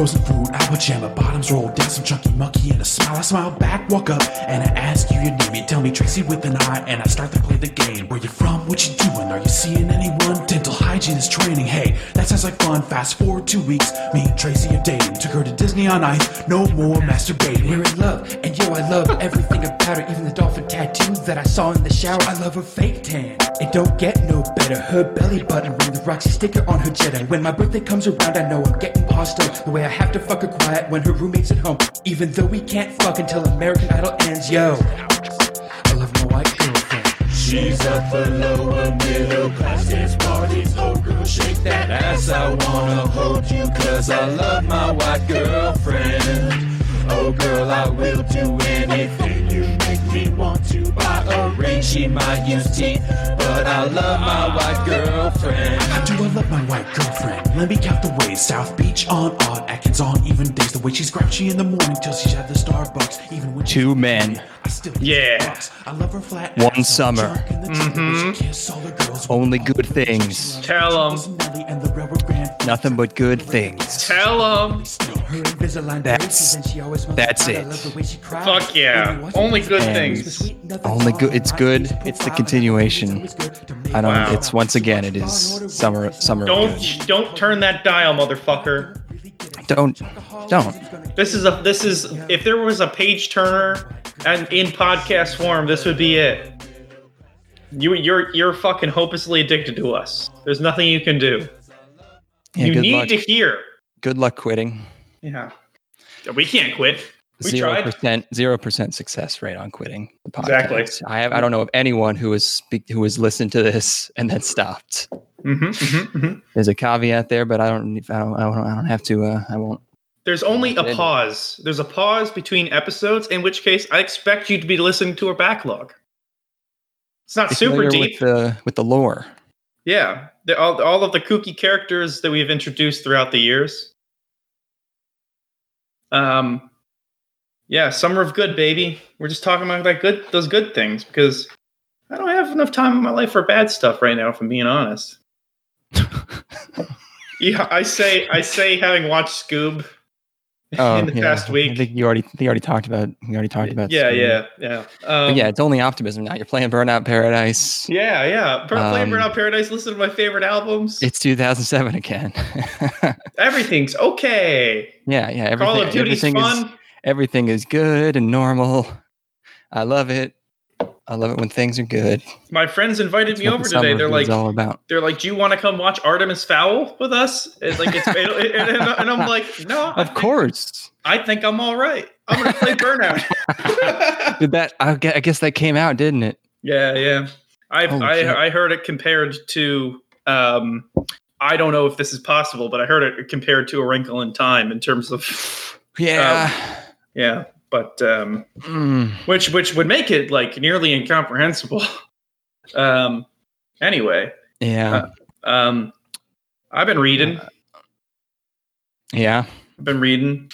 frozen food, our pajama bottoms rolled down, some chunky monkey and a smile. I smile back, walk up, and I tell me Tracy with an eye, and I start to play the game. Where you from? What you doing? Are you seeing anyone? Dental hygiene is training. Hey, that sounds like fun. Fast forward two weeks, me and Tracy are dating. Took her to Disney on Ice, no more masturbating. We're in love, and yo, I love everything about her, even the dolphin tattoo that I saw in the shower. I love her fake tan. It don't get no better. Her belly button ring, the Roxy sticker on her Jetta. When my birthday comes around, I know I'm getting hostile. The way I have to fuck her quiet when her roommate's at home. Even though we can't fuck until American Idol ends, yo. She's up for lower middle class dance parties. Oh girl, shake that ass. I wanna hold you cause I love my white girlfriend. Oh girl, I will do anything you make me want to buy a ring. She might use teeth, but I love my white girlfriend. I do I love my white girlfriend. Let me count the ways. South Beach on odd, Atkins on even days. The way she's grouchy in the morning till she's at the Starbucks. Even when Two men. Yeah. I love her flat. One ass, summer. jerk in the teeth, the way she mm-hmm. kiss all the girls. Only good things. Tell 'em. Nelly and the railroad grand. Nothing but good things. Tell them. That's- braces, and she always smells that's it. love the way she cries. Fuck yeah. When we watch Only good And- things. Only good- it's good. It's the continuation. in, it's always good to make I don't. Wow. It's once again. It is summer. Summer. Don't don't turn that dial, motherfucker. Don't. Don't. This is a this is if there was a page turner and in podcast form, this would be it. You you're you're fucking hopelessly addicted to us. There's nothing you can do. Yeah, you need luck. to hear. Good luck quitting. Yeah. We can't quit. We Zero percent. Zero percent success rate on quitting the podcast. Exactly. I have. I don't know of anyone who has speak who has listened to this and then stopped. hmm hmm hmm There's a caveat there, but I don't. I don't. I don't, I don't have to. Uh, I won't. There's only a pause. There's a pause between episodes, in which case I expect you to be listening to a backlog. It's not Be super deep. with the with the lore. Yeah, the, all, all of the kooky characters that we've introduced throughout the years. Um, yeah, summer of good, baby. We're just talking about that good, those good things because I don't have enough time in my life for bad stuff right now. If I'm being honest. yeah, I say, I say, having watched Scoob Oh, in the yeah. past week. I think you already. You already talked about. You already talked about. Yeah, yeah, yeah. Um, yeah, it's only optimism now. You're playing Burnout Paradise. yeah, yeah. Play Um, Burnout Paradise. Listen to my favorite albums. It's 2007 again. Everything's okay. yeah, yeah. Everything, Call of Duty's everything fun. is everything is good and normal. I love it. I love it when things are good. My friends invited That's me over the today. They're like, all about. they're like, do you want to come watch Artemis Fowl with us? It's like, it's, and, and, and I'm like, no, I Of think- course. I think I'm all right. I'm gonna play Burnout. Did that? I guess that came out, didn't it? yeah, yeah. I. I I heard it compared to. Um, I don't know if this is possible, but I heard it compared to A Wrinkle in Time in terms of Yeah. yeah. But um, Mm. which which would make it like nearly incomprehensible. Um, anyway, Yeah. um, I've been reading. yeah. I've been reading.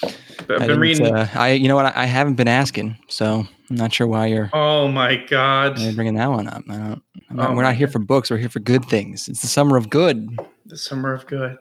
I've been reading. uh, I. You know what? I, I haven't been asking, so I'm not sure why you're oh my god! bringing that one up. I don't. I'm not, Oh we're not here for books. We're here for good things. It's the summer of good. The summer of good.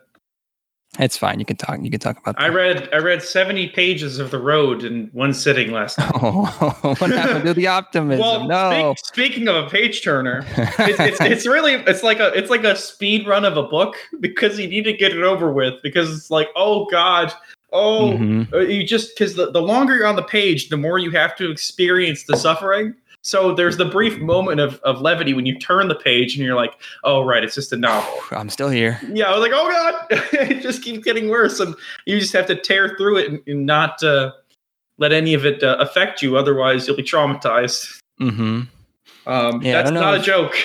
It's fine. You can talk. You can talk about. I read I read seventy pages of The Road in one sitting last night. Oh, what happened to the optimism? well, no. speak- speaking of a page turner, it's, it's it's really it's like a it's like a speed run of a book because you need to get it over with because it's like oh god oh Mhm. Uh, you just because the, the longer you're on the page the more you have to experience the suffering so there's the brief moment of, of levity when you turn the page and you're like oh right it's just a novel I'm still here. yeah i was like oh god it just keeps getting worse and you just have to tear through it and, and not uh, let any of it uh, affect you otherwise you'll be traumatized hmm um, Yeah, that's not a joke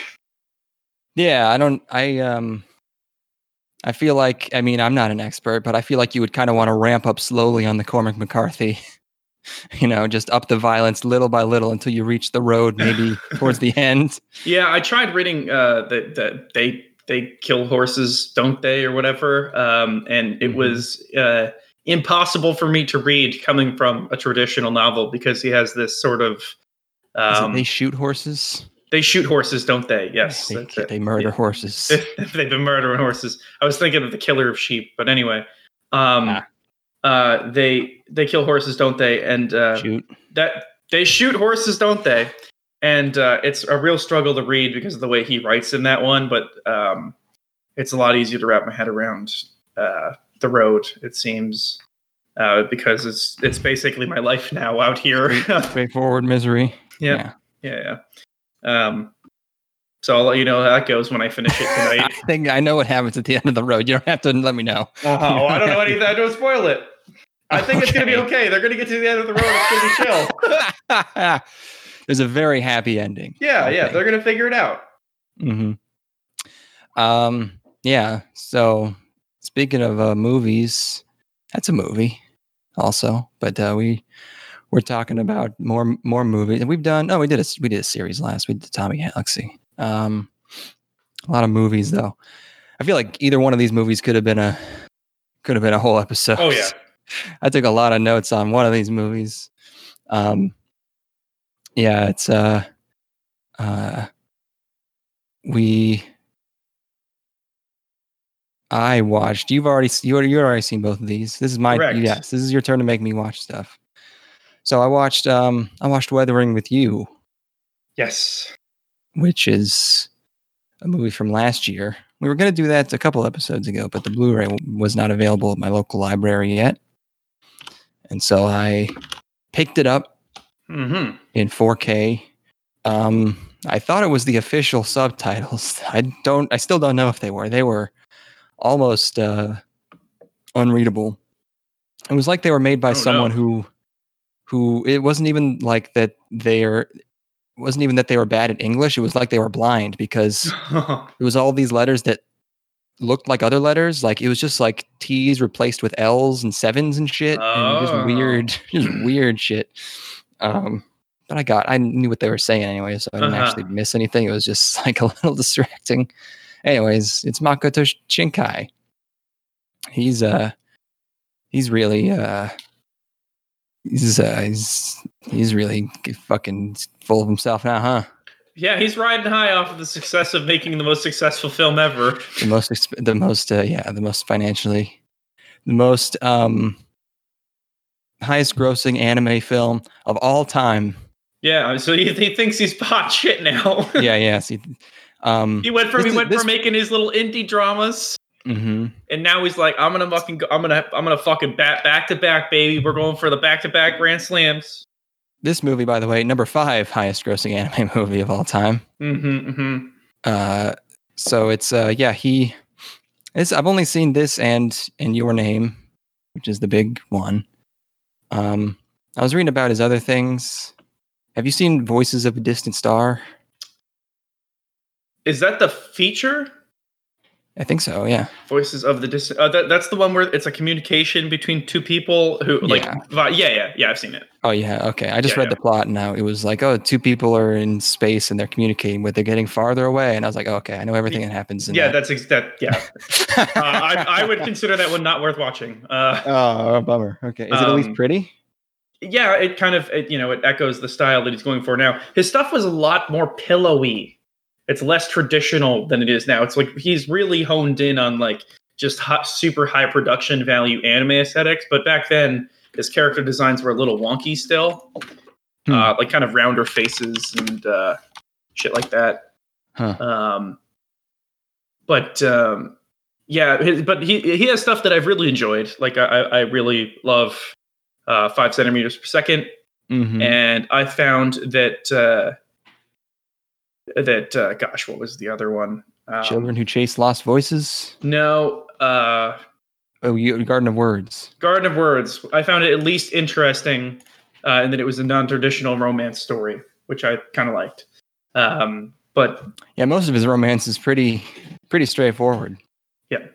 Yeah, I don't. I um, I feel like. I mean, I'm not an expert, but I feel like you would kind of want to ramp up slowly on the Cormac McCarthy. You know, just up the violence little by little until you reach the road, maybe towards the end. yeah i tried reading uh, that that they they kill horses don't they or whatever um, and it Mhm. was uh, impossible for me to read coming from a traditional novel because he has this sort of um, they shoot horses. They shoot horses, don't they? Yes, they, that's it. they murder horses. They've been murdering horses. I was thinking of the killer of sheep, but anyway, um, Ah. Uh, they they kill horses, don't they? And uh, Shoot. that they shoot horses, don't they? And uh, it's a real struggle to read because of the way he writes in that one, but um, it's a lot easier to wrap my head around uh, the road. It seems uh, because it's it's basically my life now out here. Straightforward misery. yeah, yeah, yeah. Um, so I'll let you know how that goes when I finish it tonight. I think I know what happens at the end of the road. You don't have to let me know. oh, I don't know anything. I don't spoil it. I think it's gonna be Okay. okay. They're gonna get to the end of the road. It's gonna be chill. There's a very happy ending. Yeah, yeah. Okay. They're gonna figure it out. hmm Um. Yeah. So speaking of uh, movies, that's a movie, also. But uh, we we're talking about more more movies, and we've done. Oh, we did a we did a series last. We did Tommy Galaxy. Um, a lot of movies though. I feel like either one of these movies could have been a could have been a whole episode. Oh yeah. I took a lot of notes on one of these movies. Um, yeah, it's uh, uh, we. I watched. You've already you already you already seen both of these. This is my Correct. yes. This is your turn to make me watch stuff. So I watched. Um, I watched Weathering with You, Yes. Which is a movie from last year. We were going to do that a couple episodes ago, but the Blu-ray was not available at my local library yet, and so I picked it up Mm-hmm. in 4K. Um, I thought it was the official subtitles. I don't. I still don't know if they were. They were almost uh, unreadable. It was like they were made by Oh, someone no. who, who it wasn't even like that. They're wasn't even that they were bad at English. It was like they were blind because it was all these letters that looked like other letters. Like it was just like T's replaced with L's and sevens and shit. And just Oh. weird, just weird shit. Um, but I got, I knew what they were saying anyway, so I didn't Uh-huh. actually miss anything. It was just like a little distracting. Anyways, it's Makoto Shinkai. He's uh, he's really uh, he's uh, he's he's really fucking full of himself now, huh? yeah, he's riding high off of the success of making the most successful film ever. the most exp- the most uh, yeah the most financially the most um highest grossing anime film of all time Yeah, so he, he thinks he's hot shit now. yeah yeah see um he went from This he went this- from making his little indie dramas, mhm. and now he's like, I'm gonna fucking go, I'm gonna I'm gonna fucking back back to back, baby. We're going for the back to back grand slams. this movie by the way number five highest grossing anime movie of all time Mm-hmm, mm-hmm. uh so it's uh yeah he it's i've only seen this and and your name which is the big one um i was reading about his other things have you seen voices of a distant star Is that the feature? I think so yeah Voices of the distant. Uh, that, that's the one where it's a communication between two people who like. Yeah. vi- yeah, yeah, yeah. I've seen it. Oh yeah, okay. I just Yeah, read yeah. the plot and now it was like, oh, two people are in space and they're communicating, but they're getting farther away. And I was like, oh, okay, I know everything that happens. In yeah, that. that's ex- that. Yeah, uh, I, I would consider that one not worth watching. Uh, oh, bummer. Okay, is it at least Um, pretty? yeah, it kind of it, you know it echoes the style that he's going for now. His stuff was a lot more pillowy. It's less traditional than it is now. It's like he's really honed in on like just hot, super high production value anime aesthetics. But back then, his character designs were a little wonky still, Hmm. uh, like kind of rounder faces and uh, shit like that. Huh. Um, but um, yeah, his, but he he has stuff that I've really enjoyed. Like I, I I really love uh, five centimeters per second, Mhm. and I found that uh, that uh, gosh, what was the other one? Um, Children who chase lost voices. No, uh, Oh, you, Garden of Words. Garden of Words. I found it at least interesting, uh, and that it was a non-traditional romance story, which I kind of liked. Um, but Yeah, most of his romance is pretty, pretty straightforward. Yeah.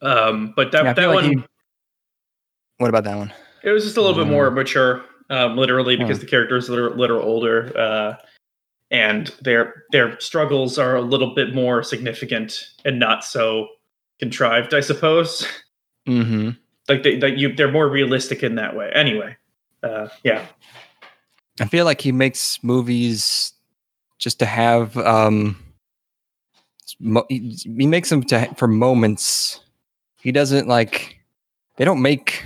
Um, but that Yeah, that like one. he- What about that one? It was just a little bit Mm. more mature, um, literally, because Huh. the characters are a little older, uh, and their their struggles are a little bit more significant and not so contrived, I suppose. Mm-hmm. Like they, that you, they're more realistic in that way. Anyway, uh, yeah, I feel like he makes movies just to have um mo- he he makes them to for moments he doesn't like they don't make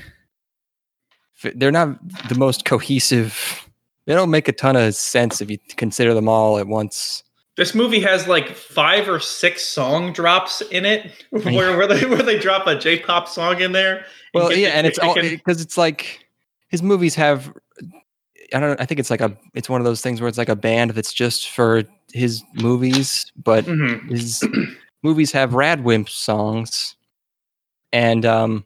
they're not the most cohesive they don't make a ton of sense if you consider them all at once This movie has like five or six song drops in it, where where they where they drop a J-pop song in there. well yeah and it's all because it's like his movies have i don't know, i think it's like a it's one of those things where it's like a band that's just for his movies but Mhm. his movies have Radwimp songs, and um,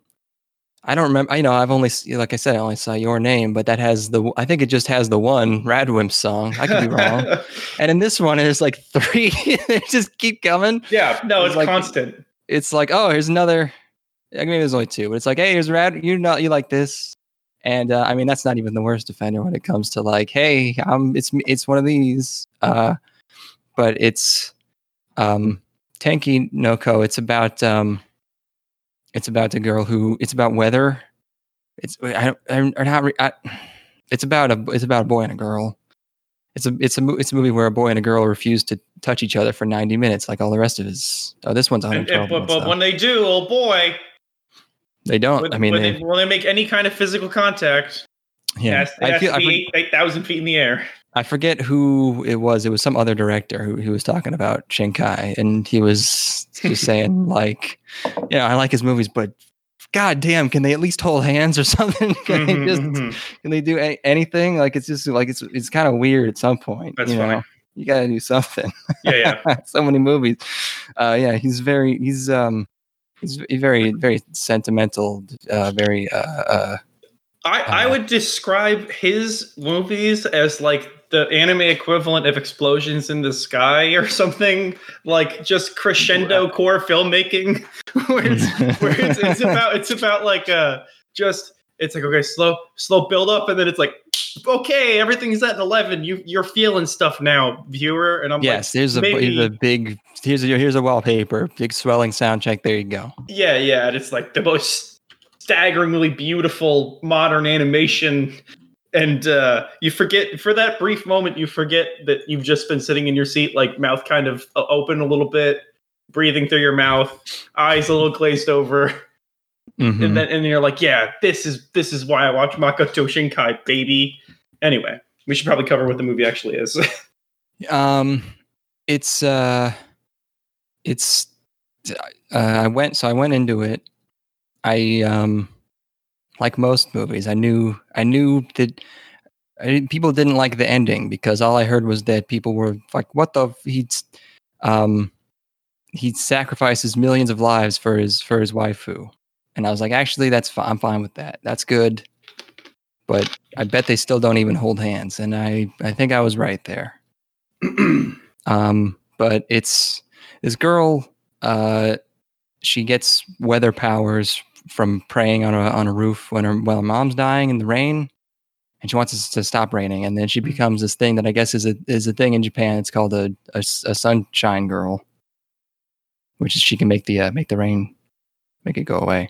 I don't remember. You know, I've only like I said, I only saw your name, but that has the. I think it just has the one Radwimp song. I could be wrong. and in this one, there's like three. they just keep coming. yeah, no, It's it's like- constant. It's like, oh, here's another. I mean, there's only two, but it's like, hey, here's Rad. You know, you like this. And uh, I mean, that's not even the worst offender when it comes to like, hey, um, it's it's one of these. Uh, but it's um, Tenki no Ko. It's about um, it's about a girl who. It's about weather. It's I don't. I'm not. Re- I, it's about a. It's about a boy and a girl. It's a. It's a. It's a movie where a boy and a girl refuse to touch each other for 90 minutes, like all the rest of his. Oh, this one's And, 112 and- but, but when they do, oh boy, They don't. when, I mean, when, they, they, when they make any kind of physical contact, it yeah. has, it I has feel. to be eight thousand feet in the air. I forget who it was. It was some other director who, who was talking about Shinkai, and he was just saying like, you know, I like his movies, but god damn, can they at least hold hands or something? can they Mhm, just mhm. can they do a- anything? Like it's just like it's it's kind of weird at some point. That's you know, you got to do something. yeah, yeah. so many movies. Uh, yeah, he's very he's um he's very very sentimental. Uh, very uh, uh I, I Uh, would describe his movies as like the anime equivalent of explosions in the sky or something like just crescendo core filmmaking where it's, where it's, it's about it's about like uh just it's like okay slow slow build up and then it's like okay everything's at an 11 you you're feeling stuff now viewer and i'm yes. like Here's a here's a big here's a here's a wallpaper, big swelling sound check. There you go. Yeah, yeah, and it's like the most staggeringly beautiful modern animation. And uh, you forget for that brief moment, you forget that you've just been sitting in your seat, like mouth kind of uh, open a little bit, breathing through your mouth, eyes a little glazed over, Mhm. and then and you're like, yeah, this is this is why I watch Makoto Shinkai, baby. Anyway, we should probably cover what the movie actually is. Um, it's uh, it's uh, I went so I went into it. I um, like most movies, I knew I knew that I, people didn't like the ending because all I heard was that people were like, "What the?" f- He's um, he sacrifices millions of lives for his for his waifu, and I was like, actually, that's fine. I'm fine with that. That's good. But I bet they still don't even hold hands, and I I think I was right there. Um, but it's this girl. Uh, she gets weather powers from praying on a on a roof when her while her mom's dying in the rain, and she wants it to stop raining. And then she becomes this thing that I guess is a is a thing in Japan. It's called a a sunshine girl, which is she can make the uh, make the rain make it go away.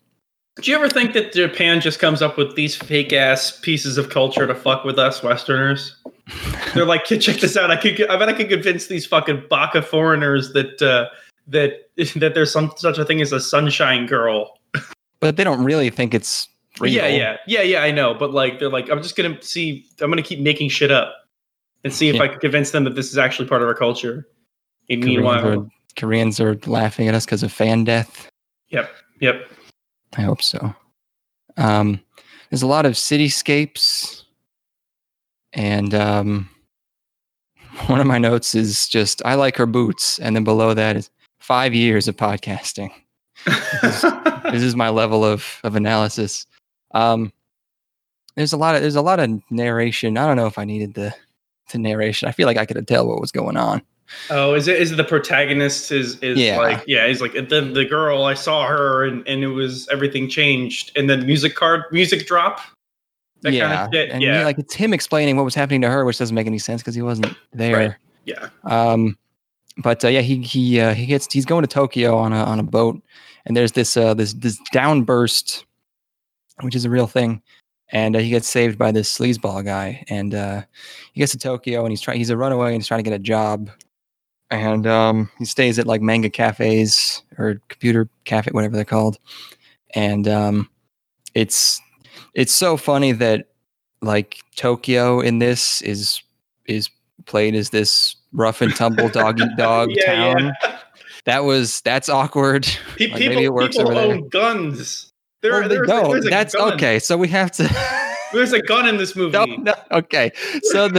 Do you ever think that Japan just comes up with these fake ass pieces of culture to fuck with us Westerners? They're like, "Kid, check this out. I could, I bet I could convince these fucking baka foreigners that uh, that that there's some such a thing as a sunshine girl." But they don't really think it's real. Yeah, yeah, yeah, yeah. I know, but like, they're like, I'm just gonna see. I'm gonna keep making shit up and see if Yeah. I can convince them that this is actually part of our culture. And Koreans meanwhile, are, Koreans are laughing at us because of fan death. yep, yep. I hope so. Um, there's a lot of cityscapes, and um, one of my notes is just I like her boots, and then below that is five years of podcasting. This is my level of of analysis. Um, there's a lot of there's a lot of narration. I don't know if I needed the the narration. I feel like I could tell what was going on. Oh, is it is it the protagonist is is Yeah. like yeah, he's like the the girl I saw her and and it was everything changed and then music card music drop. That yeah, kind of shit. and yeah. like it's him explaining what was happening to her, which doesn't make any sense because he wasn't there. Right. yeah. Um, but uh, yeah, he he uh, he gets he's going to Tokyo on a on a boat, and there's this uh this this downburst, which is a real thing, and uh, he gets saved by this sleazeball guy, and uh, he gets to Tokyo, and he's trying. He's a runaway, and he's trying to get a job, and um, he stays at like manga cafes or computer cafe, whatever they're called, and um, it's it's so funny that like Tokyo in this is is played as this rough and tumble dog eat dog Yeah, yeah. town. That was that's awkward. Pe- Like, people maybe it works people over there. own guns. There, Well, there's, don't. there's That's gun. okay. So we have to. There's a gun in this movie. no, no, okay. So the,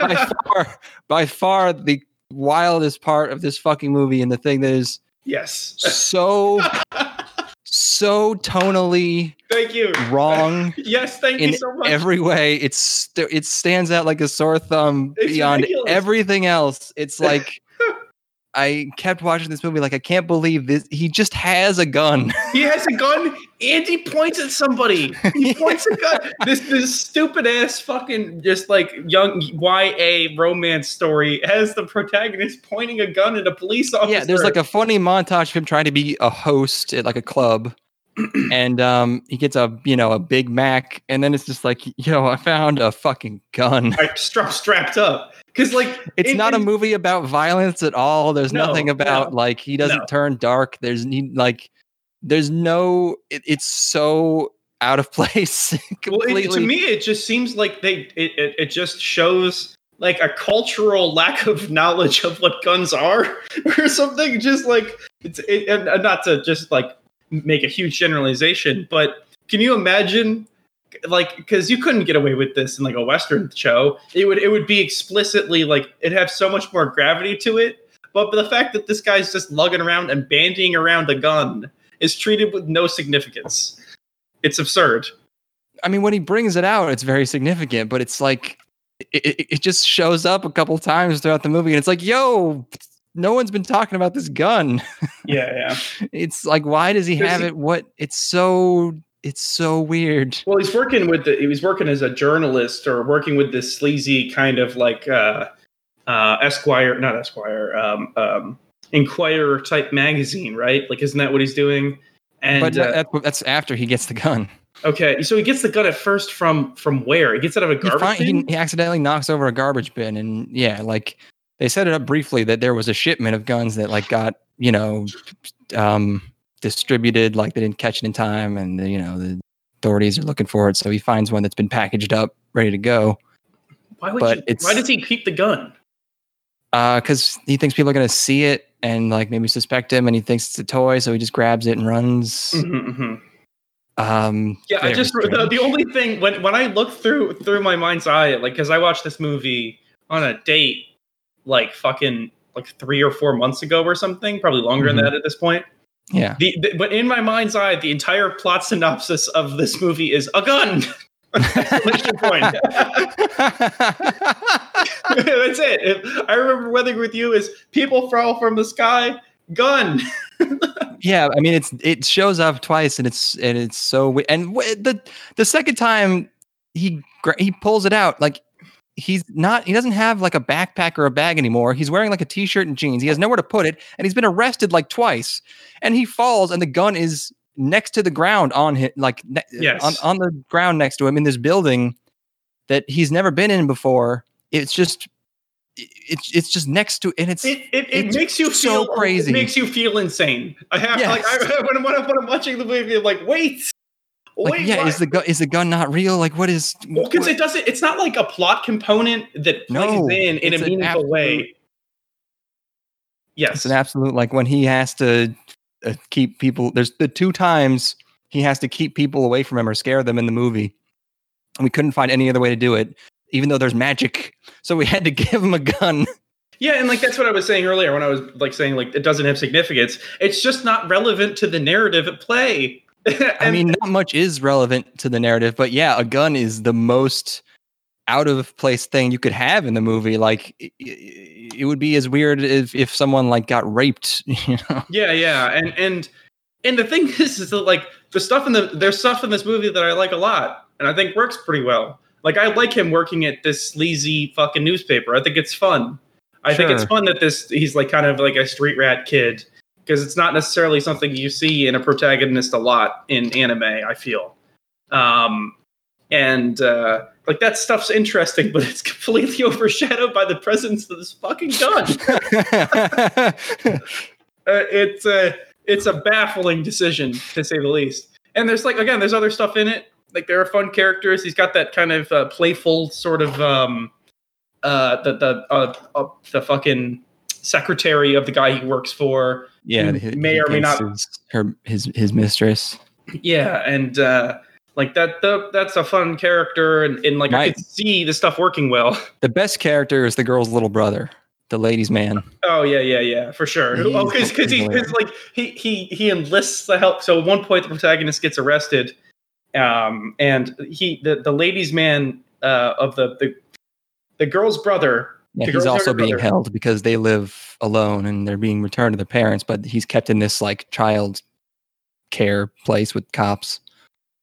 by far, by far, the wildest part of this fucking movie, and the thing that is yes. so, so tonally Thank you. wrong Yes, thank in you so much. every way. It's st- it stands out like a sore thumb It's beyond ridiculous. everything else. It's like. I kept watching this movie like I can't believe this. He just has a gun. he has a gun and he points at somebody. He points a gun. This this stupid ass fucking just like young YA romance story has the protagonist pointing a gun at a police officer. Yeah, there's like a funny montage of him trying to be a host at like a club. And um he gets a you know a Big Mac and then it's just like yo I found a fucking gun. I strap strapped up because like It's in- not a movie about violence at all. There's No, nothing about no, like he doesn't no. turn dark. There's like there's no it, it's so out of place Well, completely. it, to me, it just seems like they it, it, it just shows like a cultural lack of knowledge of what guns are or something. Just like it's it, and and not to just like make a huge generalization, but can you imagine? Like, because you couldn't get away with this in like a Western show, it would it would be explicitly like it'd have so much more gravity to it. But the fact that this guy's just lugging around and bandying around a gun is treated with no significance. It's absurd. I mean, when he brings it out, it's very significant, but it's like it, it, it just shows up a couple times throughout the movie, and it's like, yo, no one's been talking about this gun. Yeah, yeah. It's like, why does he have he- it? What? It's so, it's so weird. Well, he's working with the. He was working as a journalist or working with this sleazy kind of like uh, uh, Esquire, not Esquire, um, um, Inquirer type magazine, right? Like, isn't that what he's doing? And but uh, that, that's after he gets the gun. okay, so he gets the gun at first from from where? He gets it out of a He, garbage find, he, he accidentally knocks over a garbage bin, and yeah, like they set it up briefly that there was a shipment of guns that like got you know um, distributed, like they didn't catch it in time, and the, you know the authorities are looking for it. So he finds one that's been packaged up, ready to go. Why would but you, Why does he keep the gun? because he thinks people are going to see it and like maybe suspect him and he thinks it's a toy so he just grabs it and runs Mhm, mhm. um Yeah, I just the, the only thing when when I look through through my mind's eye, like because I watched this movie on a date, like fucking like three or four months ago or something, probably longer Mhm. than that at this point. yeah The, the but in my mind's eye, the entire plot synopsis of this movie is a gun. Exclamation point. That's it. If, I remember weathering with you is people fall from the sky, gun. yeah i mean it's it shows up twice and it's and it's so and w- the the second time he he pulls it out like he's not he doesn't have like a backpack or a bag anymore he's wearing like a t-shirt and jeans he has nowhere to put it and he's been arrested like twice and he falls and the gun is next to the ground on him like ne- Yes. on, on the ground next to him in this building that he's never been in before it's just it's it's just next to and it's It, it, it It's makes you so feel crazy. It makes you feel insane. I have like I, Yes. when, I'm, when, I'm, when I'm watching the movie, I'm like, wait, like wait, yeah why? is the gun is the gun not real like what is Well, because it doesn't. It's not like a plot component that plays No, in in a meaningful way. Yes. It's an absolute like when he has to uh, keep people. There's the two times he has to keep people away from him or scare them in the movie. And we couldn't find any other way to do it, even though there's magic. So we had to give him a gun. Yeah, and like that's what I was saying earlier when I was like saying like it doesn't have significance. It's just not relevant to the narrative at play. I mean, not much is relevant to the narrative, but yeah, a gun is the most out of place thing you could have in the movie. Like it, it would be as weird if if someone like got raped. You know? Yeah, yeah, and and and the thing is, is that like the stuff in the there's stuff in this movie that I like a lot, and I think works pretty well. Like I like him working at this sleazy fucking newspaper. I think it's fun. I think it's fun that this he's like kind of like a street rat kid because it's not necessarily something you see in a protagonist a lot in anime. I feel, um, and uh, like that stuff's interesting, but it's completely overshadowed by the presence of this fucking gun. uh, it's a it's a baffling decision to say the least. And there's like again, there's other stuff in it. Like there are fun characters. He's got that kind of uh, playful sort of um, uh, the the uh, uh, the fucking secretary of the guy he works for. Yeah, he- may he or may not his, her his his mistress. Yeah, and uh, like that, the, that's a fun character, and, and like I Right. could see the stuff working well. The best character is the girl's little brother, the ladies' man. Oh yeah, yeah, yeah, for sure. He's Oh, because because he because like he he he enlists the help. So at one point the protagonist gets arrested, um, and he the the ladies' man uh of the the the girl's brother. Yeah, he's also being brother. held because they live alone and they're being returned to their parents, but he's kept in this like child care place with cops.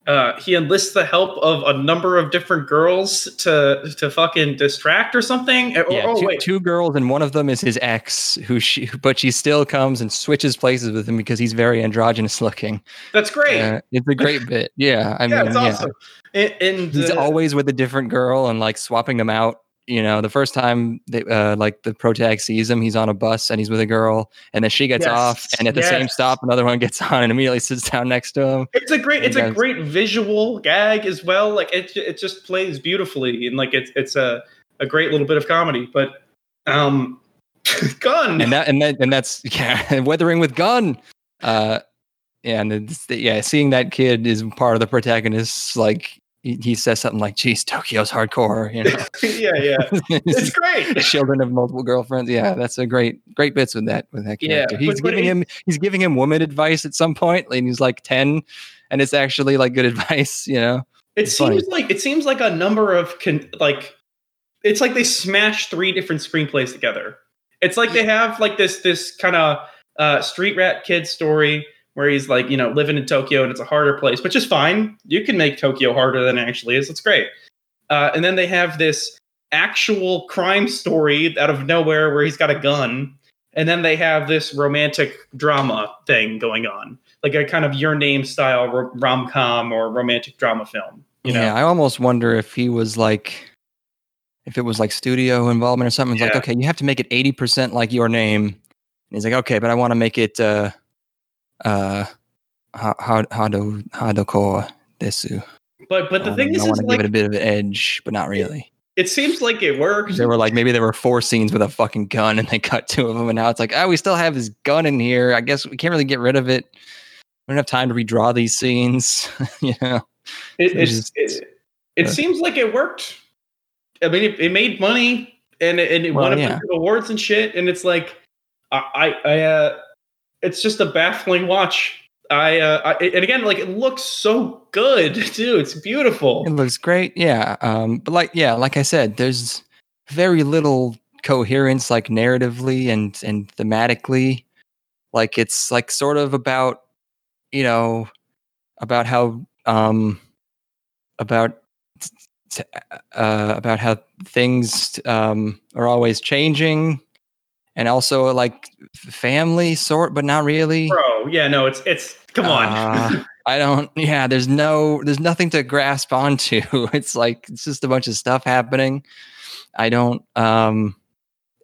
Uh, he enlists the help of a number of different girls to to fucking distract or something. Oh, Yeah, oh two, wait, two girls and one of them is his ex, who she, but she still comes and switches places with him because he's very androgynous looking. that's great. Uh, it's a great bit. Yeah, I yeah, mean, it's yeah. awesome. And, and he's uh, always with a different girl and like swapping them out. You know, the first time they, uh, like the protag sees him, he's on a bus and he's with a girl, and then she gets Yes, off, and at the same stop, another one gets on and immediately sits down next to him. It's a great, it's a great visual gag as well. Like it, it just plays beautifully, and like it's it's a a great little bit of comedy. But um, gun. and that and that and that's yeah, weathering with gun. Uh, and it's, yeah, seeing that kid is part of the protagonist's like he, he says something like, "Geez, Tokyo's hardcore," you know. yeah, yeah, it's great. Children of multiple girlfriends. Yeah, that's a great, great bits with that with that character. Yeah, he's giving it- him he's giving him woman advice at some point, and he's like ten, and it's actually like good advice, you know. It It's funny. seems like it seems like a number of con- like it's like they smash three different screenplays together. It's like they have like this this kind of uh, street rat kid story where he's like you know living in Tokyo and it's a harder place, which is fine. You can make Tokyo harder than it actually is. It's great. Uh, and then they have this actual crime story out of nowhere where he's got a gun. And then they have this romantic drama thing going on, like a kind of your name style rom com or romantic drama film. You know, yeah, I almost wonder if he was like, if it was like studio involvement or something. It's like, okay, you have to make it eighty percent like your name. And he's like, okay, but I want to make it uh, uh, how how how do how do ko desu. but but the Um, thing is, I want to like, give it a bit of an edge, but not really. it seems like it works. There were like maybe there were four scenes with a fucking gun, and they cut two of them, and now it's like, oh, we still have his gun in here. I guess we can't really get rid of it. We don't have time to redraw these scenes, you know. It, it's, just- it, it uh, seems like it worked. I mean, it, it made money and it, and it Well, won a yeah. bunch of awards and shit. And it's like, I, I, I uh, it's just a baffling watch. I, uh, I, and again, like it looks so good too. It's beautiful. It looks great, yeah. Um, but like, yeah, like I said, there's very little coherence, like narratively and and thematically. Like it's like sort of about, you know, about how um, about t- uh, about how things um are always changing, and also like family sort, but not really. Bro, yeah, no, it's, it's, come on. Uh, I don't. Yeah, there's no, there's nothing to grasp onto. It's like it's just a bunch of stuff happening. I don't. Um,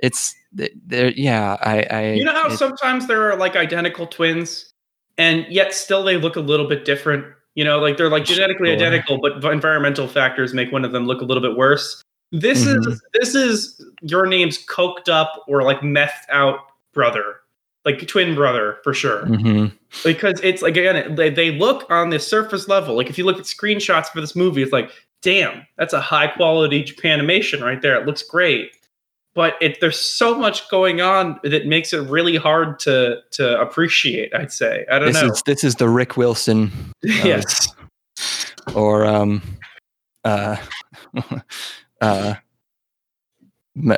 it's there. Yeah, I. I you know how it- sometimes there are like identical twins and yet still they look a little bit different you know like they're like genetically Sure. identical but environmental factors make one of them look a little bit worse this Mhm. is this is your name's coked up or like methed out brother like twin brother for sure. Mhm. because it's like again they, they look on the surface level. Like if you look at screenshots for this movie it's like damn that's a high quality japanimation right there. It looks great. But it there's so much going on that makes it really hard to to appreciate i'd say. I don't This know. is this is the Rick Wilson yes. or um, uh, uh,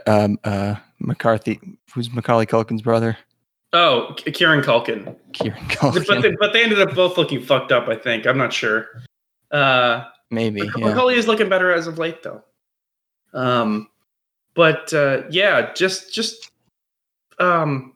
um, uh, McCarthy. Who's Macaulay Culkin's brother? oh kieran culkin Kieran but Culkin. they, but they ended up both looking fucked up i think i'm not sure uh Maybe. Mac- Yeah. Macaulay is looking better as of late, though. Um, but uh, yeah, just just um,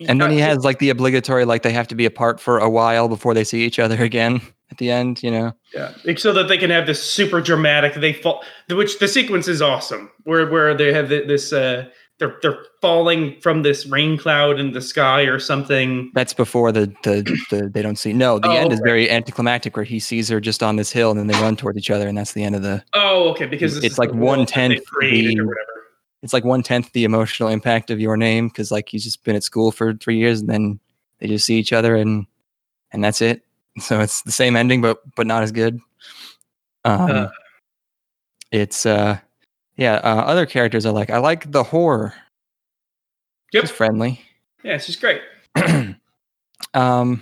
And then he has like the obligatory, like they have to be apart for a while before they see each other again at the end, you know? Yeah, so that they can have this super dramatic. They fall, which the sequence is awesome, where where they have this. Uh, they're they're falling from this rain cloud in the sky or something. That's before the the, the they don't see. No, the Oh, end is very anticlimactic where he sees her just on this hill and then they run towards each other and that's the end of the. Oh, okay, because this It's like the world that one-tenth or whatever. It's like one tenth the emotional impact of your name because like he's just been at school for three years and then they just see each other and and that's it. So it's the same ending but but not as good. Um, Uh. it's uh yeah. Uh, other characters are like I like the horror. Yep. She's friendly. Yeah, she's great. um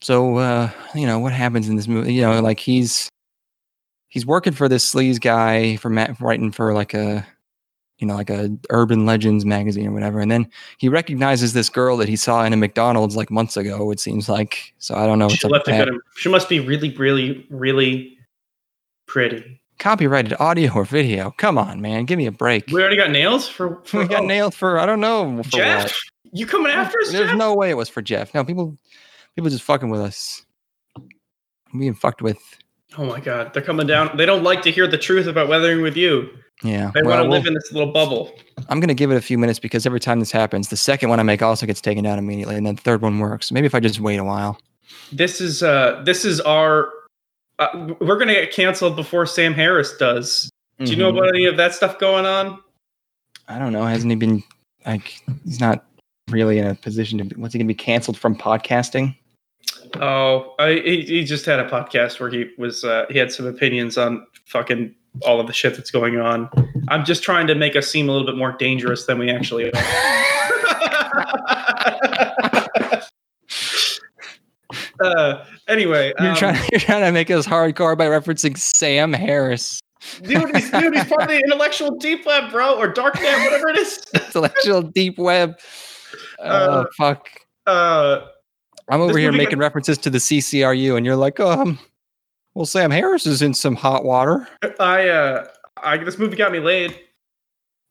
so uh you know what happens in this movie you know like he's he's working for this sleaze guy for ma- writing for like a you know like a urban legends magazine or whatever and then he recognizes this girl that he saw in a mcdonald's like months ago it seems like so i don't know She left a good. She must be really, really, really pretty. copyrighted audio or video come on man give me a break We already got nails for. for we got oh, nailed for i don't know for Jeff, what. you coming after us, there's Jeff? no way it was for jeff no people people just fucking with us I'm being fucked with Oh my god, they're coming down. They don't like to hear the truth about weathering with you. Yeah I well, want to we'll- live in this little bubble. I'm gonna give it a few minutes because every time this happens, the second one I make also gets taken down immediately, and then the third one works. Maybe if I just wait a while. This is uh this is our. Uh, we're gonna get canceled before Sam Harris does. Do you know Mhm. about any of that stuff going on? I don't know. Hasn't he been like? He's not really in a position to. What's he gonna be canceled from podcasting? Oh, I, he, he just had a podcast where he was uh, he had some opinions on fucking all of the shit that's going on. I'm just trying to make us seem a little bit more dangerous than we actually are. uh, anyway, You're um, trying. You're trying to make us hardcore by referencing Sam Harris, dude, he's, dude, he's part of the intellectual deep web, bro, or dark net, whatever it is. intellectual deep web. Oh Uh, fuck! Uh, I'm over here making references to the CCRU, and you're like, um, well, Sam Harris is in some hot water. I, uh, I this movie got me laid.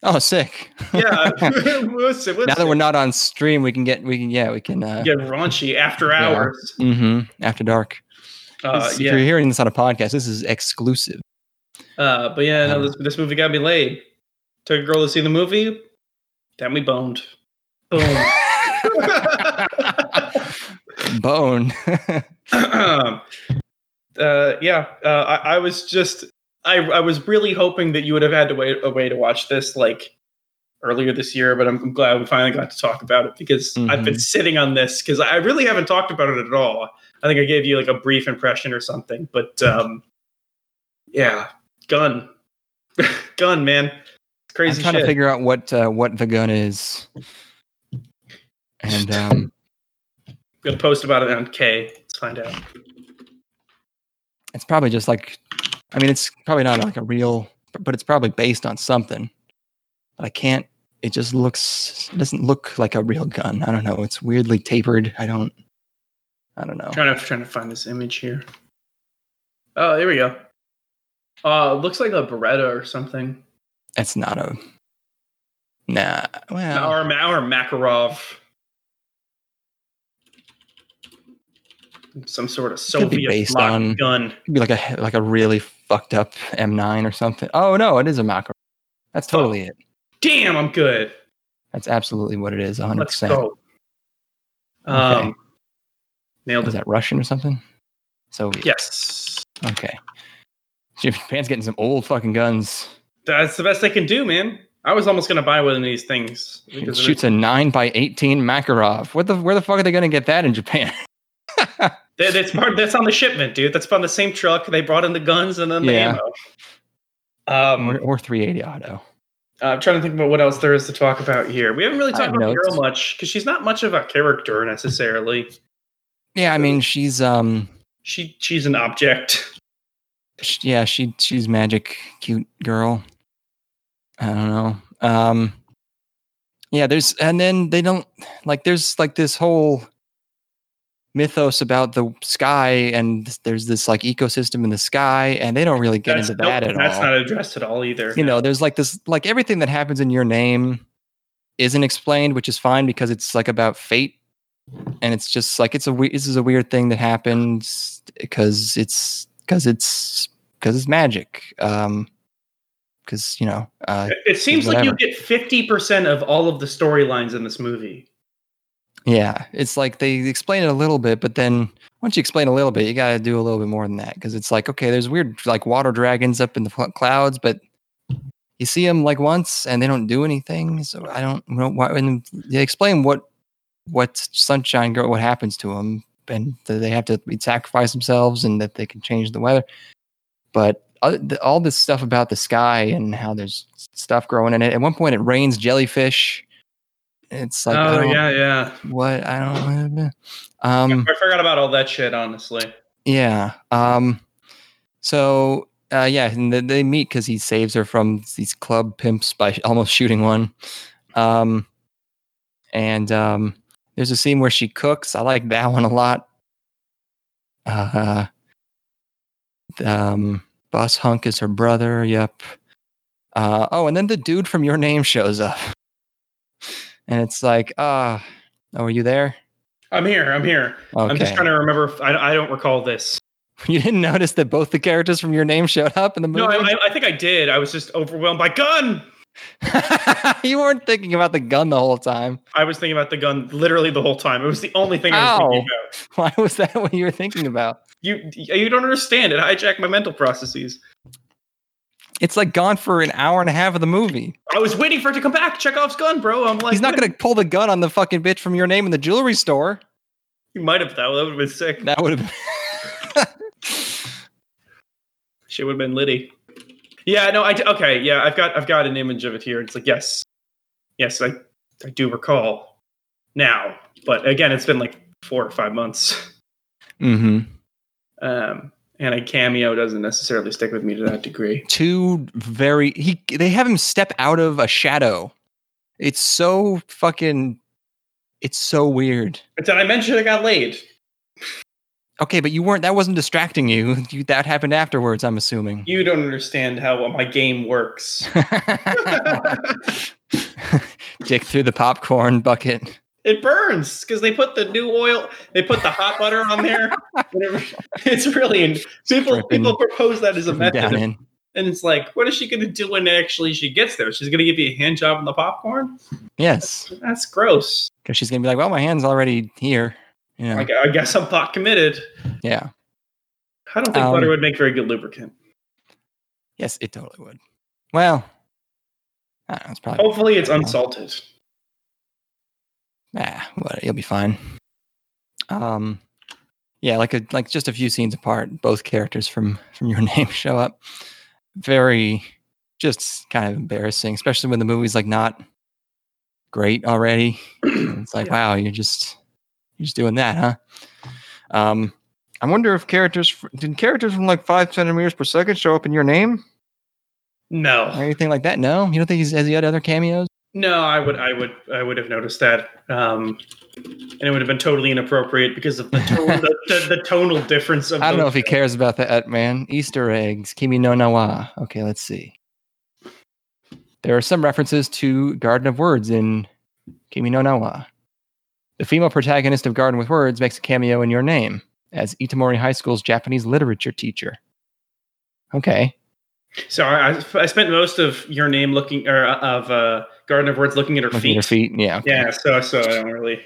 Oh, sick. Yeah, What's it- what's now that we're not on stream, we can get we can yeah we can uh, get raunchy after Yeah. hours. hmm after dark. Uh, This- if yeah. you're hearing this on a podcast, this is exclusive. Uh, but yeah, no, Um, this, this movie got me laid. Took a girl to see the movie, then we boned. Boom. Bone. uh, yeah, uh, I, I was just, I, I was really hoping that you would have had to wait a way to watch this like earlier this year, but I'm, I'm glad we finally got to talk about it because I've been Mhm. sitting on this because I really haven't talked about it at all. I think I gave you like a brief impression or something, but um, yeah, gun, gun, man, it's I'm crazy trying shit. to figure out what uh, what the gun is, and um, I'm gonna post about it on K. Let's find out. It's probably just like, I mean, it's probably not like a real, but it's probably based on something. But I can't. It just looks. It doesn't look like a real gun. I don't know. It's weirdly tapered. I don't. I don't know. Trying to trying to find this image here. Oh, here we go. Uh, looks like a Beretta or something. It's not a. Nah. Well. Or, or Makarov. Some sort of Soviet based on- gun. Could be like a like a really fucked up M9 or something. Oh no, it is a Makarov. That's totally it. Damn, I'm good. That's absolutely what it is. 100. Let's percent go. Um, nailed Is it. that Russian or something? So Yes, okay. Japan's getting some old fucking guns. that's the best they can do, man. I was almost gonna buy one of these things It shoots a nine by eighteen Makarov. What the where the fuck are they gonna get that in Japan? That- That's part. That's on the shipment, dude. That's on the same truck. They brought in the guns and then the Yeah. ammo. Um, or, or 380 auto. I'm trying to think about what else there is to talk about here. We haven't really talked about the girl much because she's not much of a character necessarily. Yeah, I mean she's um She she's an object. sh- yeah she she's magic cute girl. I don't know. Um yeah, there's and then they don't like there's like this whole mythos about the sky and there's this like ecosystem in the sky and they don't really get That's, into that nope, at that's all. That's not addressed at all either. you know, there's like this like everything that happens in your name isn't explained, which is fine because it's like about fate, and it's just like it's a we- this is a weird thing that happens because it's because it's because it's magic. Um, because you know, uh, It seems like you get fifty percent of all of the storylines in this movie. Yeah, it's like they explain it a little bit, but then once you explain a little bit, you got to do a little bit more than that because it's like okay, there's weird like water dragons up in the clouds, but you see them like once and they don't do anything. So I don't know why. And they explain what what sunshine girl what happens to them, and that they have to sacrifice themselves and that they can change the weather. But all this stuff about the sky and how there's stuff growing in it. At one point, it rains jellyfish. It's like oh yeah, yeah. what I don't know. Um I forgot about all that shit. Honestly, yeah. Um so uh yeah, and they, they meet cuz he saves her from these club pimps by almost shooting one. Um and um there's a scene where she cooks. I like that one a lot. Uh um Boss Hunk is her brother. Yep. Uh oh, and then the dude from Your Name shows up. And it's like, ah, oh, are you there? I'm here. I'm here. Okay. I'm just trying to remember. If, I I don't recall this. You didn't notice that both the characters from your name showed up in the movie? No, I, I, I think I did. I was just overwhelmed by gun. you weren't thinking about the gun the whole time. I was thinking about the gun literally the whole time. It was the only thing I was thinking about. Why was that what you were thinking about? You you don't understand. It hijacked my mental processes. It's like gone for an hour and a half of the movie. I was waiting for it to come back. Chekhov's gun, bro. I'm like, He's not going to pull the gun on the fucking bitch from your name in the jewelry store. You might have though. That would have been sick. That would have been. Shit would have been Liddy. Yeah, no, I d- okay. Yeah, I've got I've got an image of it here. It's like yes, yes, I I do recall now, but again, it's been like four or five months. mm-hmm. Um, and a cameo doesn't necessarily stick with me to that degree. Two very. He. They have him step out of a shadow. It's so fucking. It's so weird. But did I mention I got laid? Okay, but you weren't. That wasn't distracting you. you that happened afterwards. I'm assuming. You don't understand how my game works. Dick through the popcorn bucket. It burns because they put the new oil, they put the hot butter on there. It's really in, people. Dripping- People propose that as a Down method, in. and it's like, what is she going to do when actually she gets there? She's going to give you a hand job on the popcorn. Yes, That's gross. because she's gonna be like, "Well, my hand's already here." You know. I, I guess I'm pot committed. yeah. I don't think Um, butter would make very good lubricant. Yes, it totally would. Well, I don't know, it's probably. Hopefully, it's Yeah. unsalted. Ah, what? You'll be fine. Um, yeah, like a like just a few scenes apart, both characters from from your name show up. Very, just kind of embarrassing, especially when the movie's like not great already. it's like, wow, you're just you're just doing that, huh? Um, I wonder if characters did characters from like five centimeters per second show up in your name or No, anything like that. No, you don't think he's has he had other cameos? No, I would, I would, I would have noticed that, um, and it would have been totally inappropriate because of the tone, the, the, the tonal difference of. I don't know if he cares about that, man. Easter eggs, Kimi no Na wa. Okay, let's see. There are some references to Garden of Words in Kimi no Na wa. The female protagonist of Garden with Words makes a cameo in your name as Itomori High School's Japanese literature teacher. Okay. So I, I spent most of your name looking, or uh, of uh, Garden of Words looking at her Looking at feet. her feet. Yeah. okay. Yeah, so so I don't really.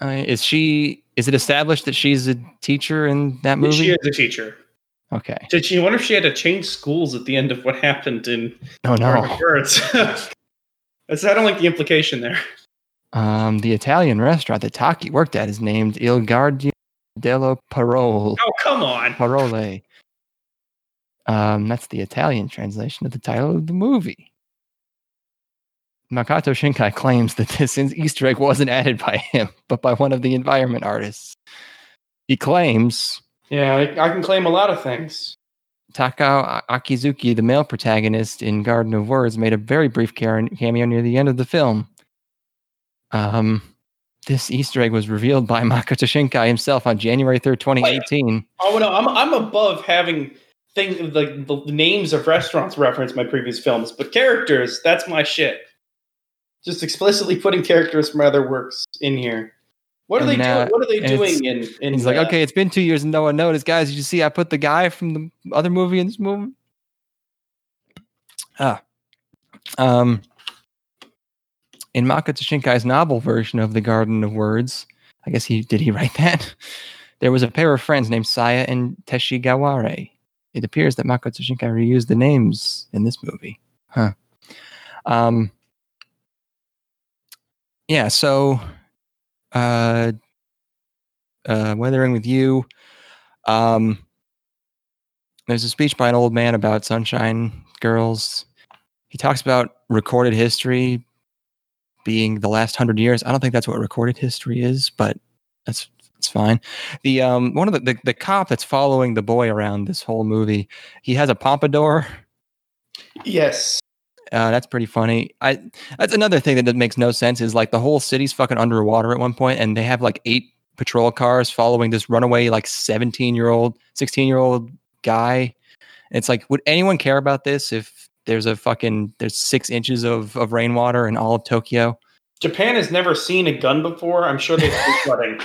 Uh, is she? Is it established that she's a teacher in that movie? She is a teacher. Okay. Did she wonder if she had to change schools at the end of what happened in Oh Garden no. of Words? That's, I don't like the implication there. Um, the Italian restaurant that Taki worked at is named Il Giardino delle Parole. Oh come on! Parole. Um, that's the Italian translation of the title of the movie. Makoto Shinkai claims that this Easter egg wasn't added by him, but by one of the environment artists. He claims Yeah, I, I can claim a lot of things. Takao Akizuki, the male protagonist in Garden of Words, made a very brief cameo near the end of the film. Um, this Easter egg was revealed by Makoto Shinkai himself on January 3rd, 2018. Oh no, I'm I'm above having things like the names of restaurants reference my previous films, but characters, that's my shit. Just explicitly putting characters from other works in here. What are And they now- doing? What are they doing in in he's like, uh, okay, it's been two years and no one noticed, guys. Did you see I put the guy from the other movie in this movie? Ah, um, in Makoto Shinkai's novel version of the Garden of Words, I guess he did he write that. There was a pair of friends named Saya and Teshigawara. It appears that Makoto Shinkai reused the names in this movie. Huh. Um. Yeah. So, uh, uh, Weathering with You. Um, there's a speech by an old man about Sunshine Girls. He talks about recorded history being the last hundred years. I don't think that's what recorded history is, but that's it's fine. The um one of the, the the cop that's following the boy around this whole movie, he has a pompadour. yes. Uh, that's pretty funny. I that's another thing that, that makes no sense is like the whole city's fucking underwater at one point, and they have like eight patrol cars following this runaway like seventeen year old, sixteen year old guy. And it's like, would anyone care about this if there's a fucking there's six inches of of rainwater in all of Tokyo? Japan has never seen a gun before. I'm sure they've been flooding.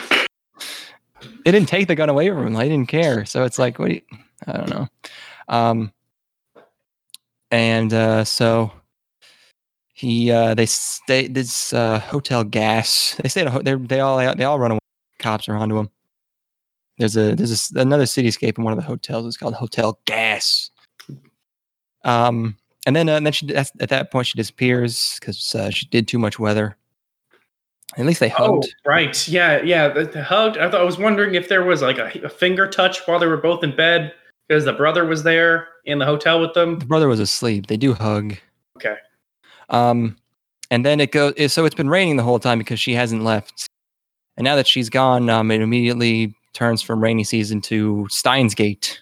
They didn't take the gun away from him. They didn't care. So it's like, what? Do you, I don't know. Um, and uh, so he uh, they stay this uh, hotel gas. They stay ho- they they all they all run away. Cops are onto them. There's a there's a another cityscape in one of the hotels. It's called Hotel Gas. Um, and then uh, and then she at at that point she disappears because uh, she did too much weather. At least they Oh, hugged. right. Yeah, yeah. The, hugged. I thought I was wondering if there was like a, a finger touch while they were both in bed because the brother was there in the hotel with them. The brother was asleep. They do hug. Okay. Um, and then it goes. So it's been raining the whole time because she hasn't left. And now that she's gone, um, it immediately turns from rainy season to Steins Gate.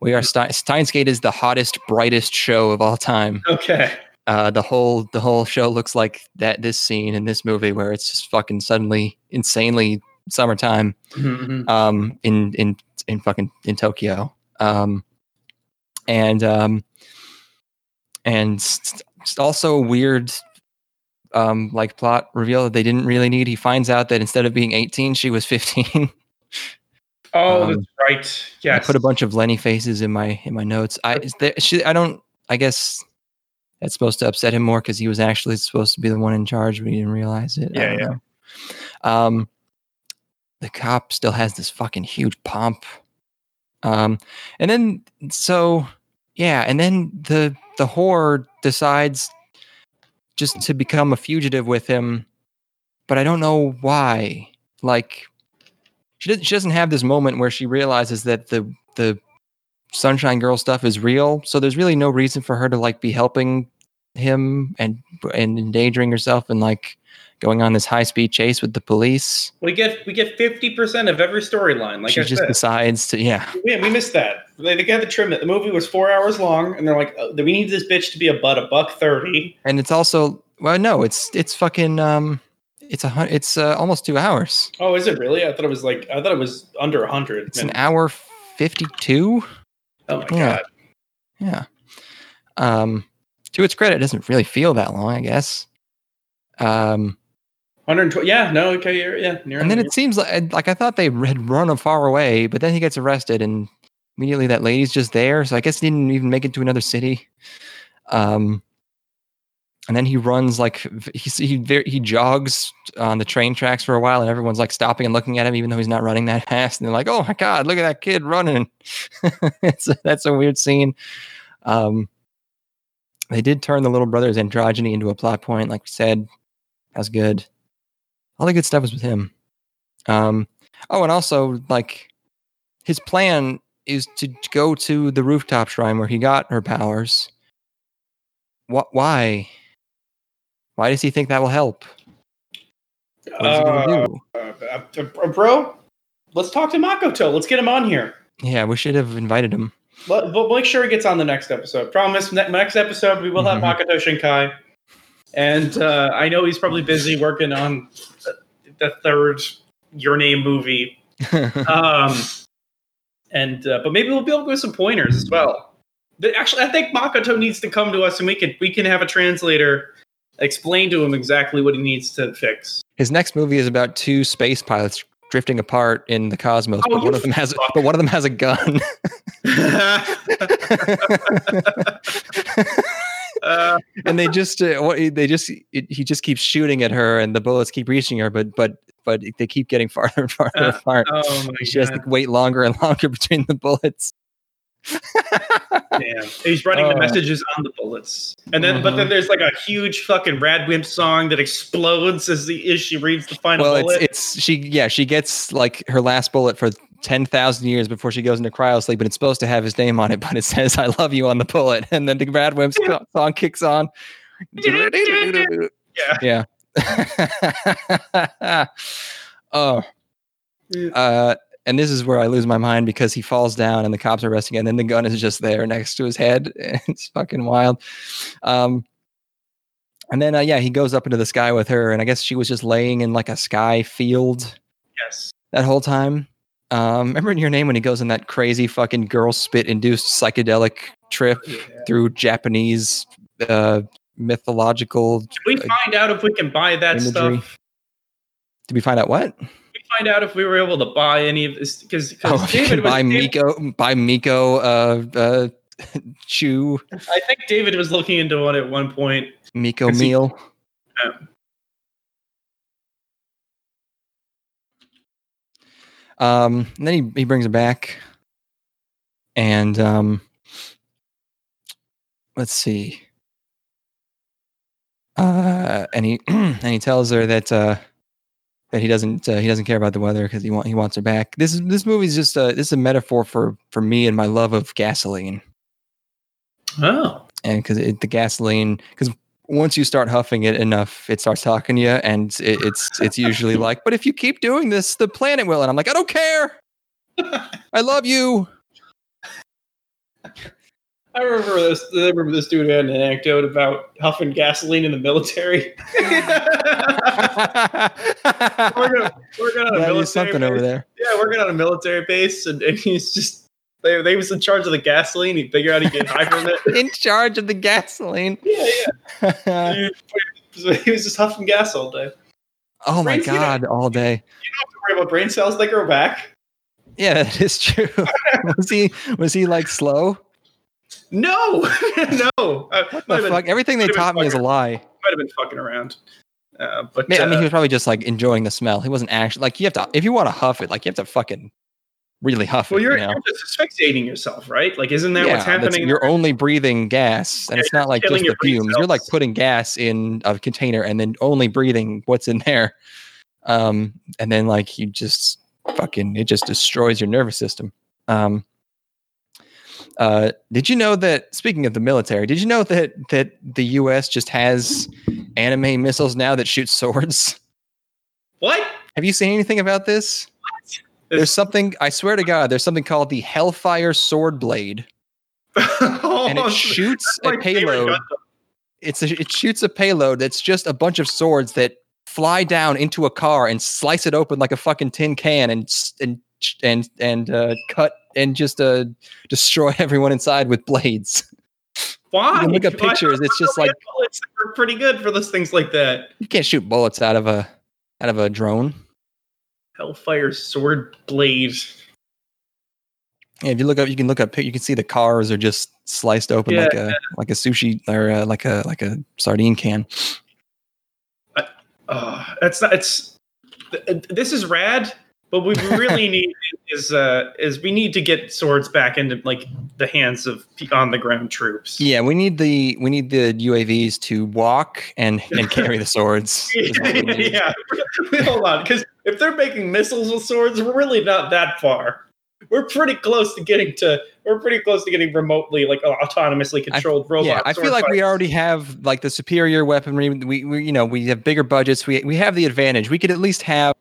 We are Stein, Steins Gate is the hottest, brightest show of all time. Okay. Uh, the whole the whole show looks like that. This scene in this movie where it's just fucking suddenly insanely summertime Mhm. um, in in in fucking in Tokyo, um, and um, and s- s- also a weird um, like plot reveal that they didn't really need. He finds out that instead of being eighteen, she was fifteen. Oh, Um, that's right. Yes. I put a bunch of Lenny faces in my in my notes. I is there, she, I don't. I guess that's supposed to upset him more because he was actually supposed to be the one in charge, but he didn't realize it. Yeah, yeah. know. Um, the cop still has this fucking huge pump. Um, and then so yeah, and then the the whore decides just to become a fugitive with him, but I don't know why. Like she doesn't she doesn't have this moment where she realizes that the the sunshine girl stuff is real so there's really no reason for her to like be helping him and and endangering herself and like going on this high speed chase with the police we get we get fifty percent of every storyline. Like she I just said, decides to yeah yeah, we missed that. They, they got to trim it. The movie was four hours long, and they're like, oh, we need this bitch to be a about a buck thirty. and it's also well no it's it's fucking um it's a it's uh, almost two hours Oh, is it really? I thought it was like I thought it was under a hundred. it's an hour 52 Oh my yeah. god. yeah um to its credit it doesn't really feel that long i guess um 120. Yeah, no, okay, yeah. And then it seems like like I thought they had run him far away, but then he gets arrested, and immediately that lady's just there. So I guess he didn't even make it to another city. Um, and then he runs like he he he jogs on the train tracks for a while, and everyone's like stopping and looking at him, even though he's not running that fast. And they're like, "Oh my god, look at that kid running!" that's a weird scene. Um, they did turn the little brother's androgyny into a plot point, like we said. That was good all the good stuff was with him. Um, oh, and also like his plan is to go to the rooftop shrine where he got her powers. What? Why? Why does he think that will help? What is he Uh, gonna do? uh, uh, bro, let's talk to Makoto. Let's get him on here. Yeah, we should have invited him. Let, we'll make sure he gets on the next episode. Promise. Ne- next episode we will have Mhm. Makoto Shinkai, and uh, I know he's probably busy working on the- the third Your Name movie. Um, and uh, but maybe we'll be able to give some pointers as well. But actually, I think Makoto needs to come to us, and we can we can have a translator explain to him exactly what he needs to fix. His next movie is about two space pilots drifting apart in the cosmos, Oh, but one of them has fuck. but one of them has a gun. uh, and they just uh, what they just it, he just keeps shooting at her and the bullets keep reaching her but but but they keep getting farther and farther Uh, apart oh my she has to wait longer and longer between the bullets Damn. He's writing the Oh. messages on the bullets, and then but then mm-hmm. there's like a huge fucking Radwimp song that explodes as the as she reads the final well bullet. it's it's she yeah she gets like her last bullet for 10,000 years before she goes into cryo sleep and it's supposed to have his name on it but it says I love you on the bullet and then the Radwimp sco- song kicks on yeah. yeah oh mm. uh and this is where I lose my mind because he falls down and the cops are arresting him, and then the gun is just there next to his head. It's fucking wild. Um, and then uh, yeah, he goes up into the sky with her, and I guess she was just laying in like a sky field Yes. that whole time. Um, remember in your name when he goes on that crazy fucking girl spit induced psychedelic trip Yeah. through Japanese uh, mythological Can we uh, find out if we can buy that imagery. stuff? Did we find out what? Find out if we were able to buy any of this? Because Oh, David buy Miko, buy Miko, uh, uh, Chew, I think David was looking into one at one point. Miko Is he- meal. Um, and then he, he brings her back, and um, let's see. Uh, and he and he tells her that uh, that he doesn't uh, he doesn't care about the weather because he want he wants her back. This is this movie's just a this is a metaphor for for me and my love of gasoline. oh. and because the gasoline because once you start huffing it enough it starts talking to you and it, it's it's usually like but if you keep doing this the planet will and i'm like i don't care i love you I remember this. I remember this dude had an anecdote about huffing gasoline in the military. working, working on a military something base. over there Yeah, working on a military base, and, and he's just they, they was in charge of the gasoline. He figured out he get high from it. in charge of the gasoline Yeah, yeah. He was just huffing gas all day. oh my Crazy, you know? god all day You Don't have to worry about brain cells; they grow back. yeah that is true was he was he like slow No, no. Uh, what the fuck been, everything they might have been taught me is a lie might have been fucking around. Uh, but I mean, I mean, uh, he was probably just like enjoying the smell. He wasn't actually like you have to if you want to huff it, like you have to fucking really huff well, it. you're, you know? you're just asphyxiating yourself, right? Like, isn't that what's happening? You're only breathing gas, and Yeah, it's not like just the fumes. You're like putting gas in a container and then only breathing what's in there. Um, and then like you just fucking it just destroys your nervous system. Um, uh, did you know that speaking of the military, did you know that that the U.S. just has anime missiles now that shoot swords? what? Have you seen anything about this? There's something I swear to God, there's something called the Hellfire Sword Blade, and it shoots Oh, a payload. It's a, it shoots a payload that's just a bunch of swords that fly down into a car and slice it open like a fucking tin can and and and and uh, cut and just uh, destroy everyone inside with blades. Why? look at pictures, it's just like- bullets work pretty good for those things like that. You can't shoot bullets out of a out of a drone. Hellfire sword blade. Yeah, if you look up, you can look up. You can see the cars are just sliced open like a like a sushi or uh, like a like a sardine can. Oh, that's not. It's th- this is rad, but what we really need is uh is we need to get swords back into like the hands of on the ground troops. Yeah, we need the we need the UAVs to walk and and carry the swords. is what we need. yeah. Hold on, because if they're making missiles with swords, we're really not that far. We're pretty close to getting to. We're pretty close to getting remotely, like autonomously controlled robots. Yeah, I feel like we already have like the superior weaponry. We, we you know we have bigger budgets. We we have the advantage. We could at least have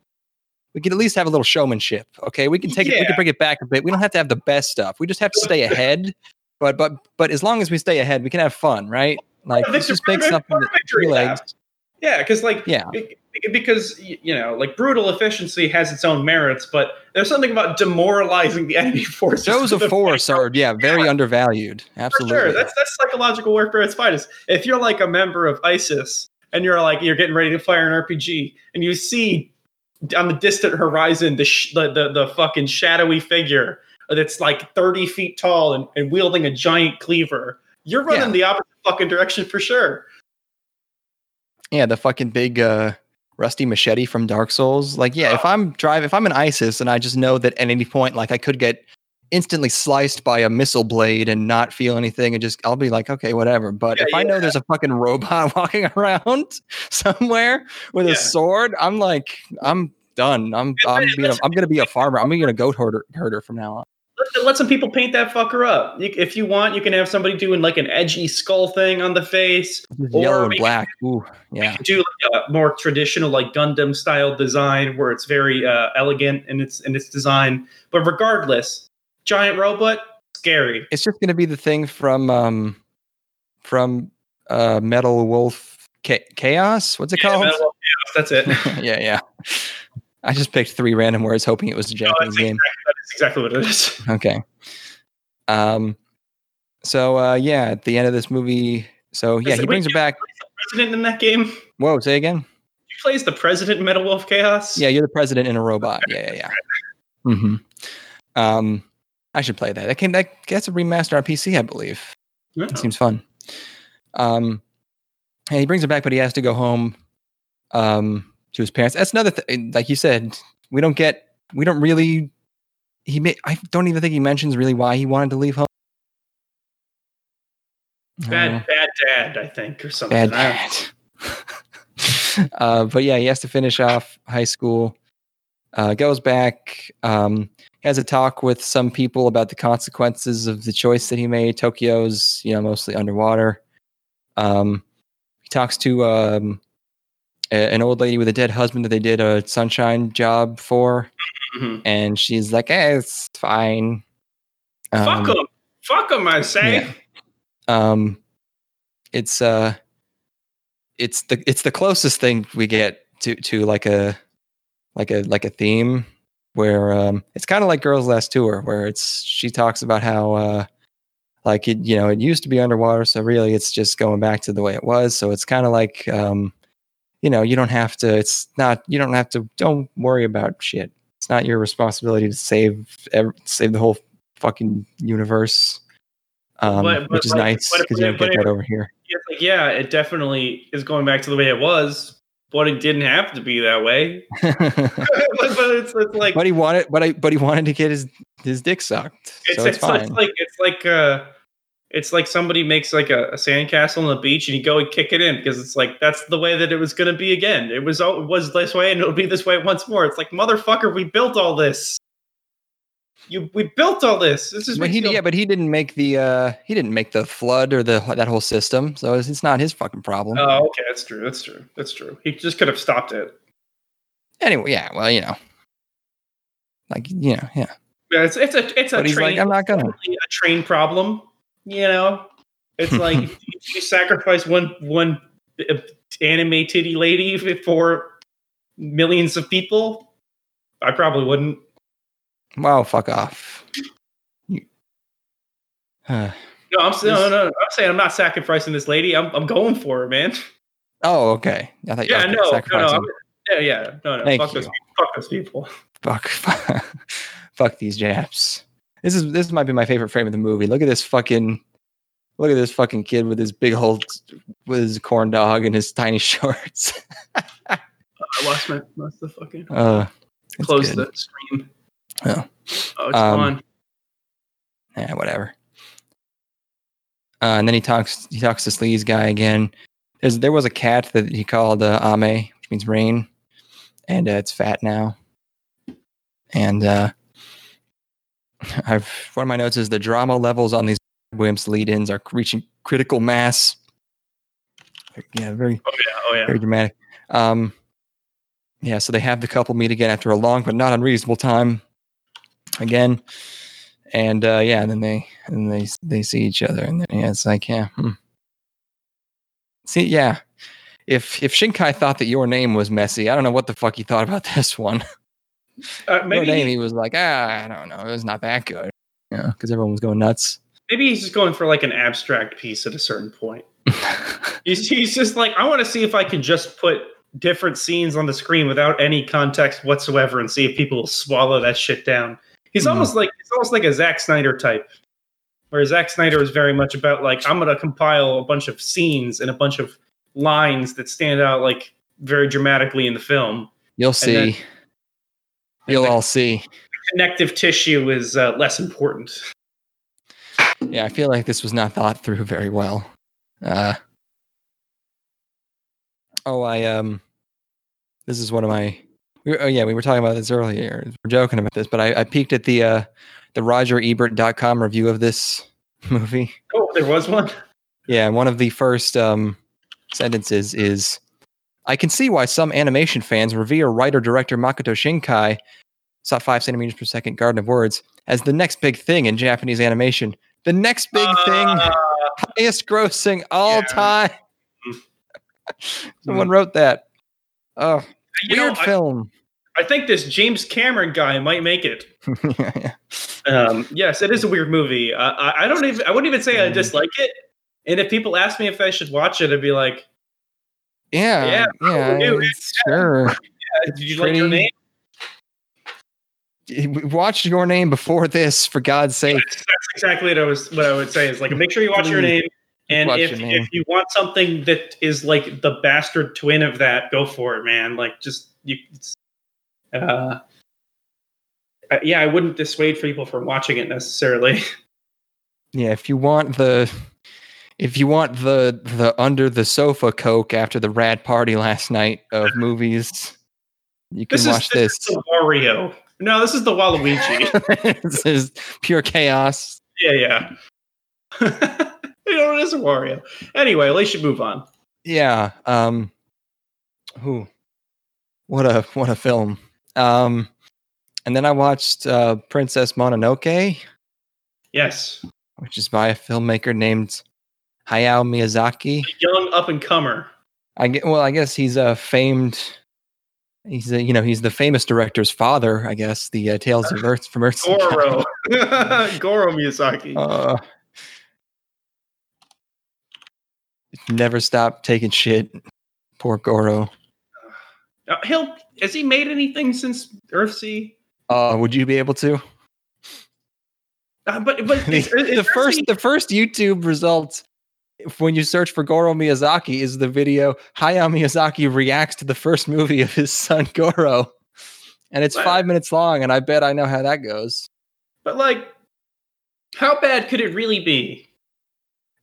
we can at least have a little showmanship. Okay, we can take it. We can bring it back a bit. We don't have to have the best stuff. We just have to stay ahead. But but but as long as we stay ahead, we can have fun, right? Like let's just make something that three legs. Yeah, because like Yeah. be- because you know, like brutal efficiency has its own merits, but there's something about demoralizing the enemy forces. Shows of a force are yeah very undervalued. For Absolutely. sure, that's that's psychological warfare its finest. If you're like a member of ISIS and you're like you're getting ready to fire an RPG, and you see on the distant horizon the sh- the, the the fucking shadowy figure that's like 30 feet tall and, and wielding a giant cleaver. You're running Yeah. the opposite fucking direction for sure. Yeah, the fucking big uh rusty machete from Dark Souls. Like, yeah, if I'm drive if I'm an ISIS and I just know that at any point like I could get instantly sliced by a missile blade and not feel anything and just I'll be like, okay, whatever. But Yeah, if I know there's a fucking robot walking around somewhere with Yeah. a sword, I'm like, I'm done. I'm I'm being a, I'm gonna be a farmer. I'm gonna be a goat herder herder from now on. Let, let some people paint that fucker up. You, if you want, you can have somebody doing like an edgy skull thing on the face. Just Or Yellow and black. Ooh, yeah. do like a more traditional like Gundam style design where it's very uh, elegant in its in its design. But regardless, giant robot, scary. It's just gonna be the thing from um from uh Metal Wolf Cha- Chaos. What's it Yeah, called? Chaos, that's it. yeah, yeah. I just picked three random words, hoping it was a No, Japanese that's, game. exactly, that's exactly what it is. Okay. Um. So uh, yeah, at the end of this movie, so yeah, Is he it- brings her back. President in that game. Whoa, say again. He plays the president in Metal Wolf Chaos. Yeah, you're the president in a robot. Yeah, yeah, yeah. Mm-hmm. Um, I should play that. That came. That gets a remaster on PC, I believe. Yeah. It seems fun. Um, and he brings her back, but he has to go home. Um, to his parents. That's another thing. Like you said, we don't get. We don't really. He may. I don't even think he mentions really why he wanted to leave home. Bad, Uh, bad dad, I think, or something. bad dad. uh, but yeah, he has to finish off high school. Uh, goes back. Um, has a talk with some people about the consequences of the choice that he made. Tokyo's, you know, mostly underwater. Um, he talks to um, a- an old lady with a dead husband that they did a sunshine job for, Mhm. and she's like, "Eh, it's fine." Fuck Um, him. Fuck him, I say. yeah. um it's uh it's the it's the closest thing we get to to like a like a like a theme where um it's kind of like girls last tour where it's she talks about how uh like it you know it used to be underwater so really it's just going back to the way it was so it's kind of like um you know you don't have to it's not you don't have to don't worry about shit it's not your responsibility to save save the whole fucking universe um, But- but which is nice because you don't get that over here. Like, yeah, it definitely is going back to the way it was, but it didn't have to be that way. but, but it's, it's like but he wanted, but I, but he wanted to get his his dick sucked, it's, so it's, it's, like it's like uh it's like somebody makes like a, a sandcastle on the beach and you go and kick it in because it's like that's the way that it was going to be again. It was it was this way and it'll be this way once more. It's like motherfucker, we built all this. You we built all this. This is but he, yeah, but he didn't make the uh he didn't make the flood or the that whole system, so it's, it's not his fucking problem. Oh, okay, that's true. That's true. That's true. He just could have stopped it. anyway, yeah, well, you know, like you know, yeah. Yeah, it's it's a it's a But train, like, I'm not gonna. a train problem. You know, it's like if you sacrifice one one uh, anime titty lady for millions of people. I probably wouldn't. Wow, fuck off. You- Uh, No, I'm saying no, no, no, I'm saying I'm not sacrificing this lady. I'm I'm going for her, man. oh, okay. I thought you Yeah, were no, no, no. I'm- yeah, yeah, no, no. Thank fuck those you. people. Fuck those people. fuck fuck these Japs. This is this might be my favorite frame of the movie. Look at this fucking look at this fucking kid with his big old with his corn dog and his tiny shorts. I lost my lost the fucking uh close good. the stream. Oh. Oh, it's Um, gone. Yeah, whatever. Uh, and then he talks he talks to Sleaze guy again. There's there was a cat that he called uh, Ame, which means rain, and uh, it's fat now. And uh, I've one of my notes is the drama levels on these wimps lead-ins are reaching critical mass. Yeah, very Oh yeah, oh yeah. very dramatic. Um, yeah, so they have the couple meet again after a long but not unreasonable time. Again, and uh, yeah, and then they and they they see each other, and then, yeah, it's like yeah. Hmm. See, yeah, if if Shinkai thought that your name was messy, I don't know what the fuck he thought about this one. Uh, maybe name, he, was like, ah, I don't know, it was not that good, you know, because everyone was going nuts. maybe he's just going for like an abstract piece at a certain point. He's, he's just like, I want to see if I can just put different scenes on the screen without any context whatsoever and see if people will swallow that shit down. He's Mhm. almost like he's almost like a Zack Snyder type. Where Zack Snyder is very much about like I'm gonna compile a bunch of scenes and a bunch of lines that stand out like very dramatically in the film. You'll see. then- You'll all see. Connective tissue is uh, less important. Yeah, I feel like this was not thought through very well. Uh, oh, I um, this is one of my. We, oh yeah, we were talking about this earlier. We're joking about this, but I, I peeked at the uh, the RogerEbert.com review of this movie. Oh, there was one. Yeah, one of the first um, sentences is I can see why some animation fans revere writer director Makoto Shinkai, saw five centimeters per second, Garden of Words, as the next big thing in Japanese animation. The next big thing, Uh, highest grossing all yeah. time. Mm. Someone wrote that. Oh, you weird I, film. I think this James Cameron guy might make it. yeah, yeah. Um, yes, it is a weird movie. Uh, I, I don't even. I wouldn't even say I dislike it. And if people ask me if I should watch it, I'd be like, Yeah, Yeah, yeah, sure. "Did you like your name?" We Watch your name before this, for God's sake. That's, that's exactly what I was. What I would say is like, make sure you watch your name. And if if you want something that is like the bastard twin of that, go for it, man. Like just you. Uh, yeah, I wouldn't dissuade people from watching it necessarily. Yeah, if you want the if you want the the under the sofa coke after the rad party last night of movies, you can This watch is this. this. is the Wario. No, this is the Waluigi. this is pure chaos. yeah, yeah. you know, it is a Wario. Anyway, we should move on. Yeah. Um who what a what a film. Um and then I watched uh Princess Mononoke, Yes, which is by a filmmaker named Hayao Miyazaki. young up and comer. I get, well, I guess he's a famed. He's a, you know he's the famous director's father. I guess the uh, Tales of Earth from Earth. Goro. Goro Miyazaki. Uh, never stop taking shit. Poor Goro. Uh, he'll has he made anything since Earthsea? Uh, would you be able to? Uh, but but the, is- is the first the first YouTube results when you search for Goro Miyazaki is the video Hayao Miyazaki reacts to the first movie of his son Goro, and it's five minutes long, and I bet I know how that goes. but like, how bad could it really be?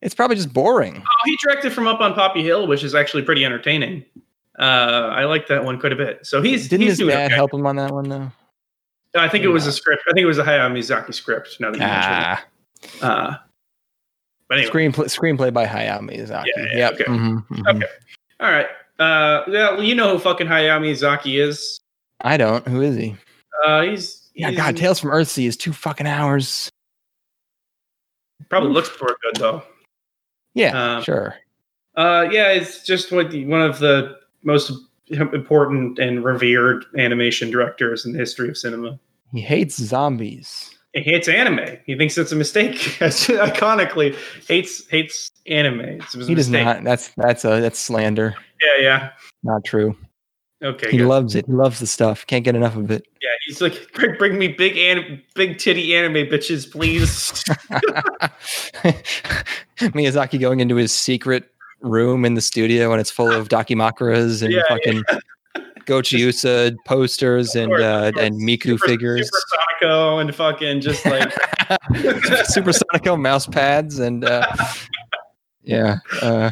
It's probably just boring. Oh, he directed from Up on Poppy Hill, which is actually pretty entertaining. Uh, I like that one quite a bit. So he's Didn't he's his doing dad okay. help him on that one though? I think it was a script. I think it was a Hayao Miyazaki script. Now that you mention it. Uh, but anyway, screenplay screenplay by Hayao Miyazaki. Yeah, yeah, yep. okay. mhm, mhm. Okay. all right. Uh, yeah, well, you know who fucking Hayao Miyazaki is. I don't. Who is he? Uh, he's, Yeah, he's God, Tales from Earthsea is two fucking hours. probably looks for good though. Yeah, Um, sure. Uh, yeah, it's just what the, one of the most important and revered animation directors in the history of cinema. He hates zombies. He hates anime. He thinks it's a mistake. Iconically, hates hates anime. It's, it a He does not. That's that's a that's slander. Yeah, yeah. Not true. Okay. He good. loves it. He loves the stuff. Can't get enough of it. yeah, he's like, bring, bring me big anim- big titty anime bitches, please. Miyazaki going into his secret room in the studio and it's full of Dakimakuras and Yeah, fucking Gochiusa posters and course, uh, and Miku Super- figures. Super Sonico and fucking just like Super Sonico mouse pads and uh, yeah. Uh,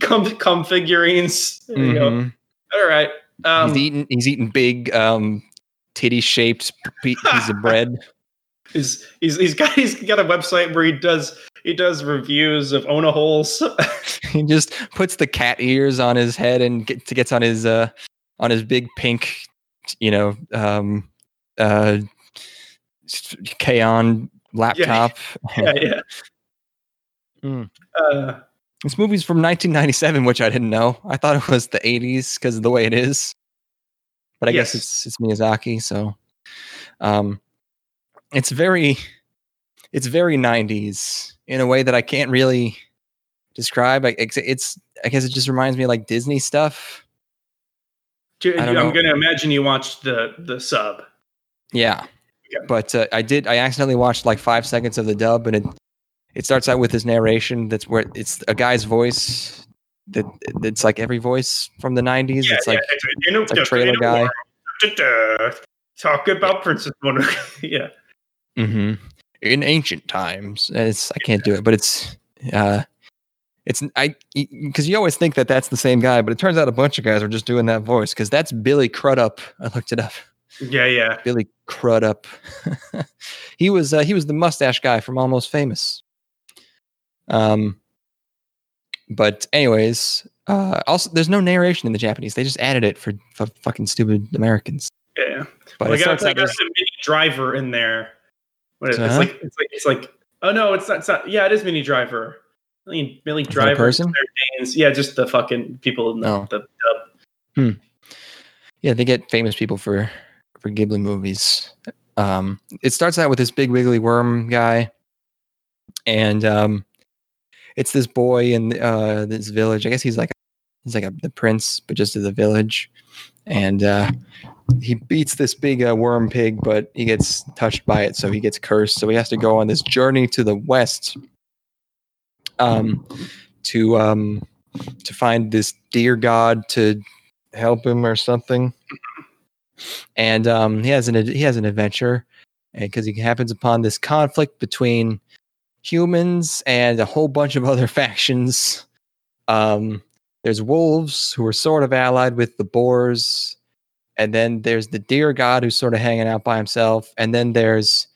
come come figurines. There you go. mhm. All right. Um, he's eating he's eating big um, titty shaped pieces of bread. he's, he's he's got he's got a website where he does he does reviews of Ona holes. he just puts the cat ears on his head and get, gets on his uh on his big pink you know um uh Kaon laptop. yeah, yeah. Mm. Uh, This movie's from 1997, which I didn't know. I thought it was the 80s because of the way it is. But I guess it's it's Miyazaki, so um it's very it's very 90s in a way that I can't really describe. I, it's, it's I guess it just reminds me of like Disney stuff. I'm know. gonna imagine you watched the the sub. Yeah. Yeah. But uh, I did. I accidentally watched like five seconds of the dub, and it it starts out with his narration that's where it's a guy's voice. That it's like every voice from the '90s. Yeah, it's like yeah, you know, it's like trailer guy. Talk about Princess Mononoke. yeah. hmm in ancient times. It's I can't do it, but it's uh, it's I because you always think that that's the same guy, but it turns out a bunch of guys are just doing that voice because that's Billy Crudup. I looked it up. Yeah, yeah. Billy Crudup. he was uh, he was the mustache guy from Almost Famous. Um, but anyways, uh, also there's no narration in the Japanese. They just added it for, for fucking stupid Americans. Yeah. But Well, it got, they out got Minnie Driver in there. What is it? It's Uh-huh. like it's like it's like oh no, it's not, it's not yeah, it is Minnie Driver. I mean a Driver. person? Yeah, just the fucking people in the, Oh. the dub. yeah, they get famous people for for Ghibli movies. Um, it starts out with this big wiggly worm guy, and um, it's this boy in uh, this village. I guess he's like he's like a, the prince, but just of the village, and uh, he beats this big uh, worm pig, but he gets touched by it, so he gets cursed. So he has to go on this journey to the west, um, to um, to find this deer god to help him or something. And um, he has an he has an adventure, because he happens upon this conflict between humans and a whole bunch of other factions. Um, there's wolves who are sort of allied with the boars, and then there's the deer god who's sort of hanging out by himself, and then there's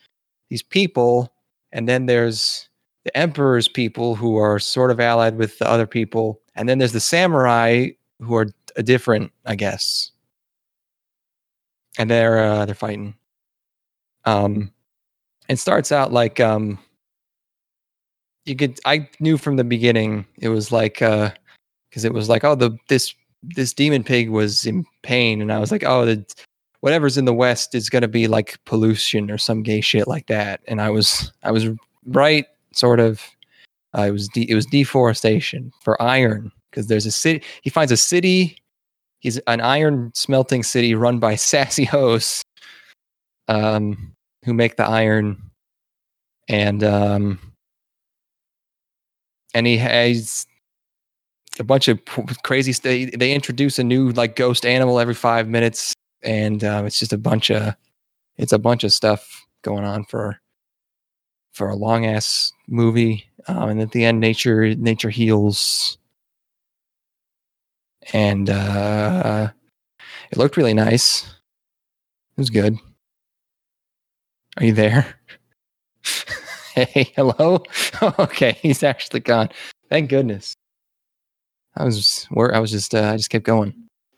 these people, and then there's the emperor's people who are sort of allied with the other people, and then there's the samurai who are a different, I guess. And they're uh, they're fighting. Um, it starts out like um, you could. I knew from the beginning it was like uh, because it was like oh the this this demon pig was in pain, and I was like oh the whatever's in the west is gonna be like pollution or some gay shit like that, and I was I was right sort of. Uh, was de- it was deforestation for iron because there's a city. He finds a city. He's an iron smelting city run by sassy hosts, um, who make the iron, and um, and he has a bunch of crazy. They introduce a new like ghost animal every five minutes, and um, it's just a bunch of it's a bunch of stuff going on for for a long ass movie. Um, and at the end, nature nature heals, and uh, it looked really nice. It was good. Are you there? hey, hello. okay, he's actually gone. Thank goodness. I was where I was just uh, I just kept going.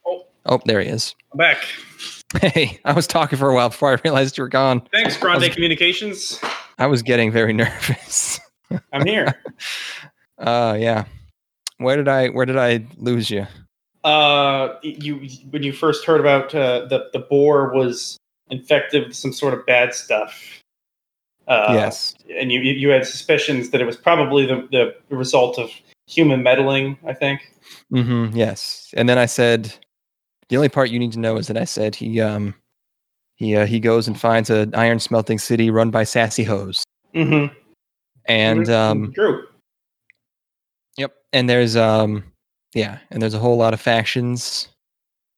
Oh. Oh, there he is. I'm back. Hey, I was talking for a while before I realized you were gone. Thanks, Grande Communications. I was getting very nervous. I'm here. Uh yeah. Where did I where did I lose you? Uh, you when you first heard about uh, the the boar was infected with some sort of bad stuff. Uh, yes. and you you had suspicions that it was probably the the result of human meddling. I think. Mm-hmm. Yes. And then I said the only part you need to know is that I said he um he uh, he goes and finds an iron smelting city run by sassy hoes. Mm-hmm. And um true. Yep. And there's um yeah, and there's a whole lot of factions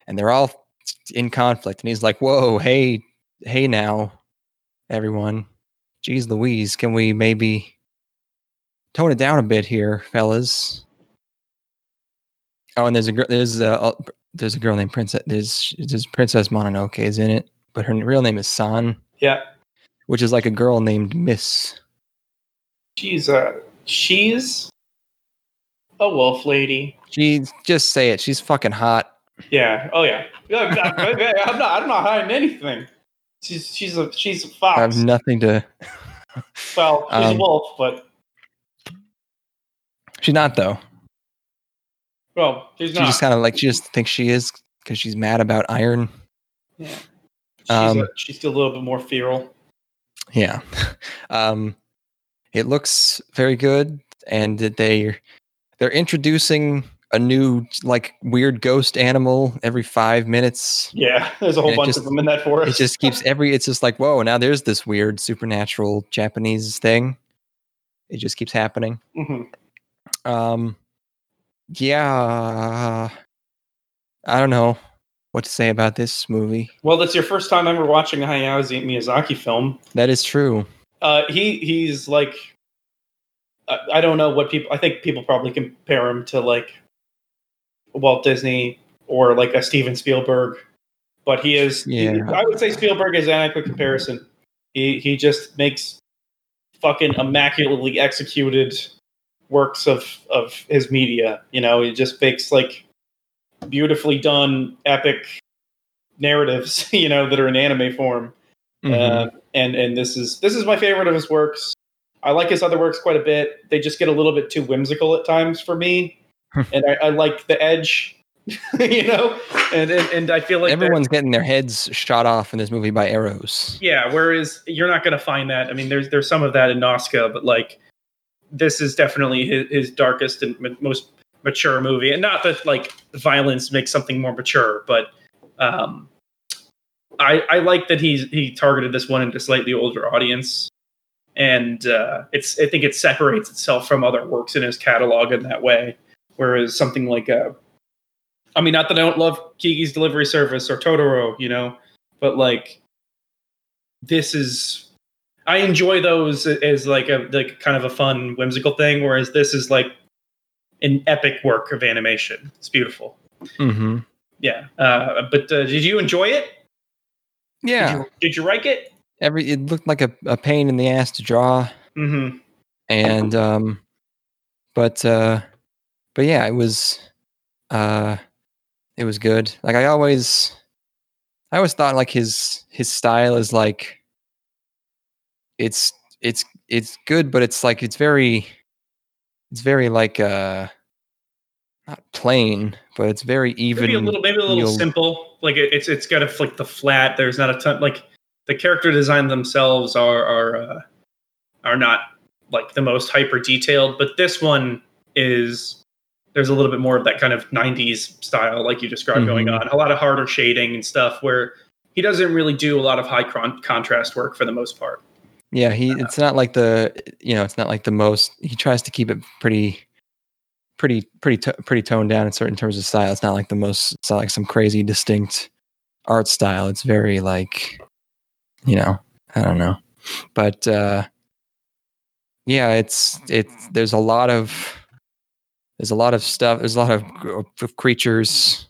and they're all in conflict and he's like, "Whoa, hey, hey now, everyone. Jeez Louise, can we maybe tone it down a bit here, fellas?" Oh, and there's a girl there's a uh, there's a girl named Princess there's there's Princess Mononoke is in it, but her real name is San, Yeah. which is like a girl named Miss. She's uh she's a wolf lady. She just say it. She's fucking hot. Yeah. Oh yeah. Yeah, I'm not, I'm not. I'm not hiding anything. She's she's a she's a fox. I have nothing to well, she's um, a wolf, but She's not though. well, she's not. She just kind of like she just thinks she is because she's mad about iron. yeah. She's, um, a, she's still a little bit more feral. Yeah. um, it looks very good, and they they're introducing a new like weird ghost animal every five minutes. Yeah, there's a whole bunch just- of them in that forest. It just keeps every. It's just like whoa! Now there's this weird supernatural Japanese thing. It just keeps happening. Mhm. Um, yeah, I don't know what to say about this movie. Well, that's your first time ever watching a Hayao Miyazaki film. That is true. Uh, he he's like, I don't know what people. I think people probably compare him to like Walt Disney or like a Steven Spielberg, but he is. he- Yeah. I would say Spielberg is an adequate comparison. He he just makes fucking immaculately executed works of of his media. You know, he just makes like beautifully done epic narratives. You know, that are in anime form. Mhm. Uh, and and this is this is my favorite of his works. I like his other works quite a bit. They just get a little bit too whimsical at times for me, and I, I like the edge, you know. And and, and I feel like Everyone's getting their heads shot off in this movie by arrows. Yeah, whereas you're not going to find that. I mean, there's there's some of that in Nausicaa, but like this is definitely his, his darkest and m- most mature movie. And not that like violence makes something more mature, but um, I I like that he's he targeted this one into a slightly older audience, and uh, it's I think it separates itself from other works in his catalog in that way. Whereas something like uh, I mean, not that I don't love Kiki's Delivery Service or Totoro, you know, but like this is I enjoy those as like a like kind of a fun whimsical thing, whereas this is like an epic work of animation. It's beautiful. Mm-hmm. Yeah. Uh, but uh, did you enjoy it? Yeah, Did you, did you like it? every it looked like a, a pain in the ass to draw, Mm-hmm. and um, but uh, but yeah, it was uh, it was good. Like I always, I always thought like his his style is like it's it's it's good, but it's like it's very it's very like uh not plain, but it's very even. Maybe a little, maybe a little simple. Like it, it's it's got a like the flat. There's not a ton. Like the character design themselves are are uh, are not like the most hyper detailed, but this one is. There's a little bit more of that kind of '90s style, like you described, going Mhm. on. A lot of harder shading and stuff, where he doesn't really do a lot of high con- contrast work for the most part. Yeah, he it's not like the you know, it's not like the most he tries to keep it pretty pretty pretty to, pretty toned down in certain terms of style. It's not like the most it's not like some crazy distinct art style. It's very like you know, I don't know. But uh yeah, it's it's there's a lot of there's a lot of stuff, there's a lot of, of creatures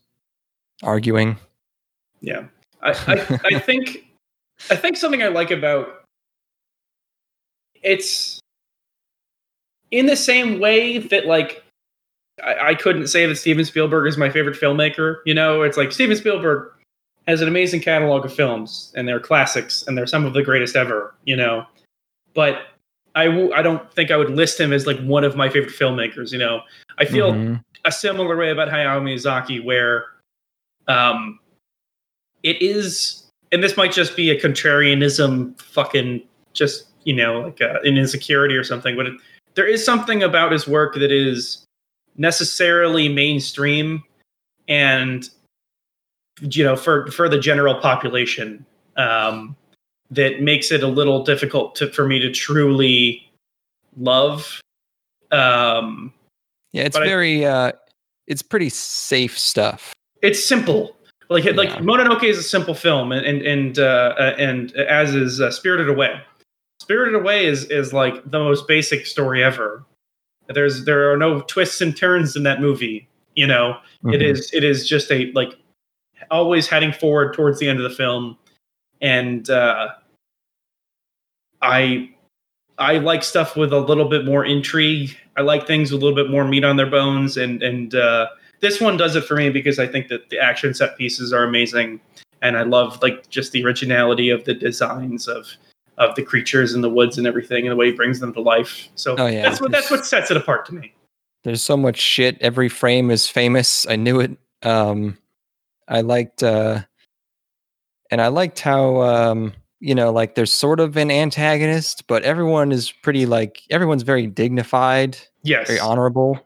arguing. Yeah, I, I, I think I think something I like about it's in the same way that like I, I couldn't say that Steven Spielberg is my favorite filmmaker. You know, it's like Steven Spielberg has an amazing catalog of films, and they're classics, and they're some of the greatest ever. You know, but I w- I don't think I would list him as like one of my favorite filmmakers. You know, I feel Mhm. a similar way about Hayao Miyazaki, where um, it is, and this might just be a contrarianism, fucking just you know, like uh, an insecurity or something. But it, there is something about his work that is necessarily mainstream, and you know, for for the general population, um, that makes it a little difficult to for me to truly love. Um, Yeah, it's But I- very uh it's pretty safe stuff. it's simple. Like like Mononoke is a simple film, and and and uh, uh, and as is uh, Spirited Away. Spirited Away is is like the most basic story ever. There's there are no twists and turns in that movie. You know, it Mhm. is it is just a like always heading forward towards the end of the film, and uh, I I like stuff with a little bit more intrigue. I like things with a little bit more meat on their bones, and and uh, this one does it for me because I think that the action set pieces are amazing, and I love like just the originality of the designs of of the creatures in the woods and everything, and the way he brings them to life. So Oh, yeah. that's what that's what sets it apart to me. There's so much shit. Every frame is famous. I knew it. Um, I liked, uh, and I liked how um, you know, like there's sort of an antagonist, but everyone is pretty like everyone's very dignified, Yes. very honorable.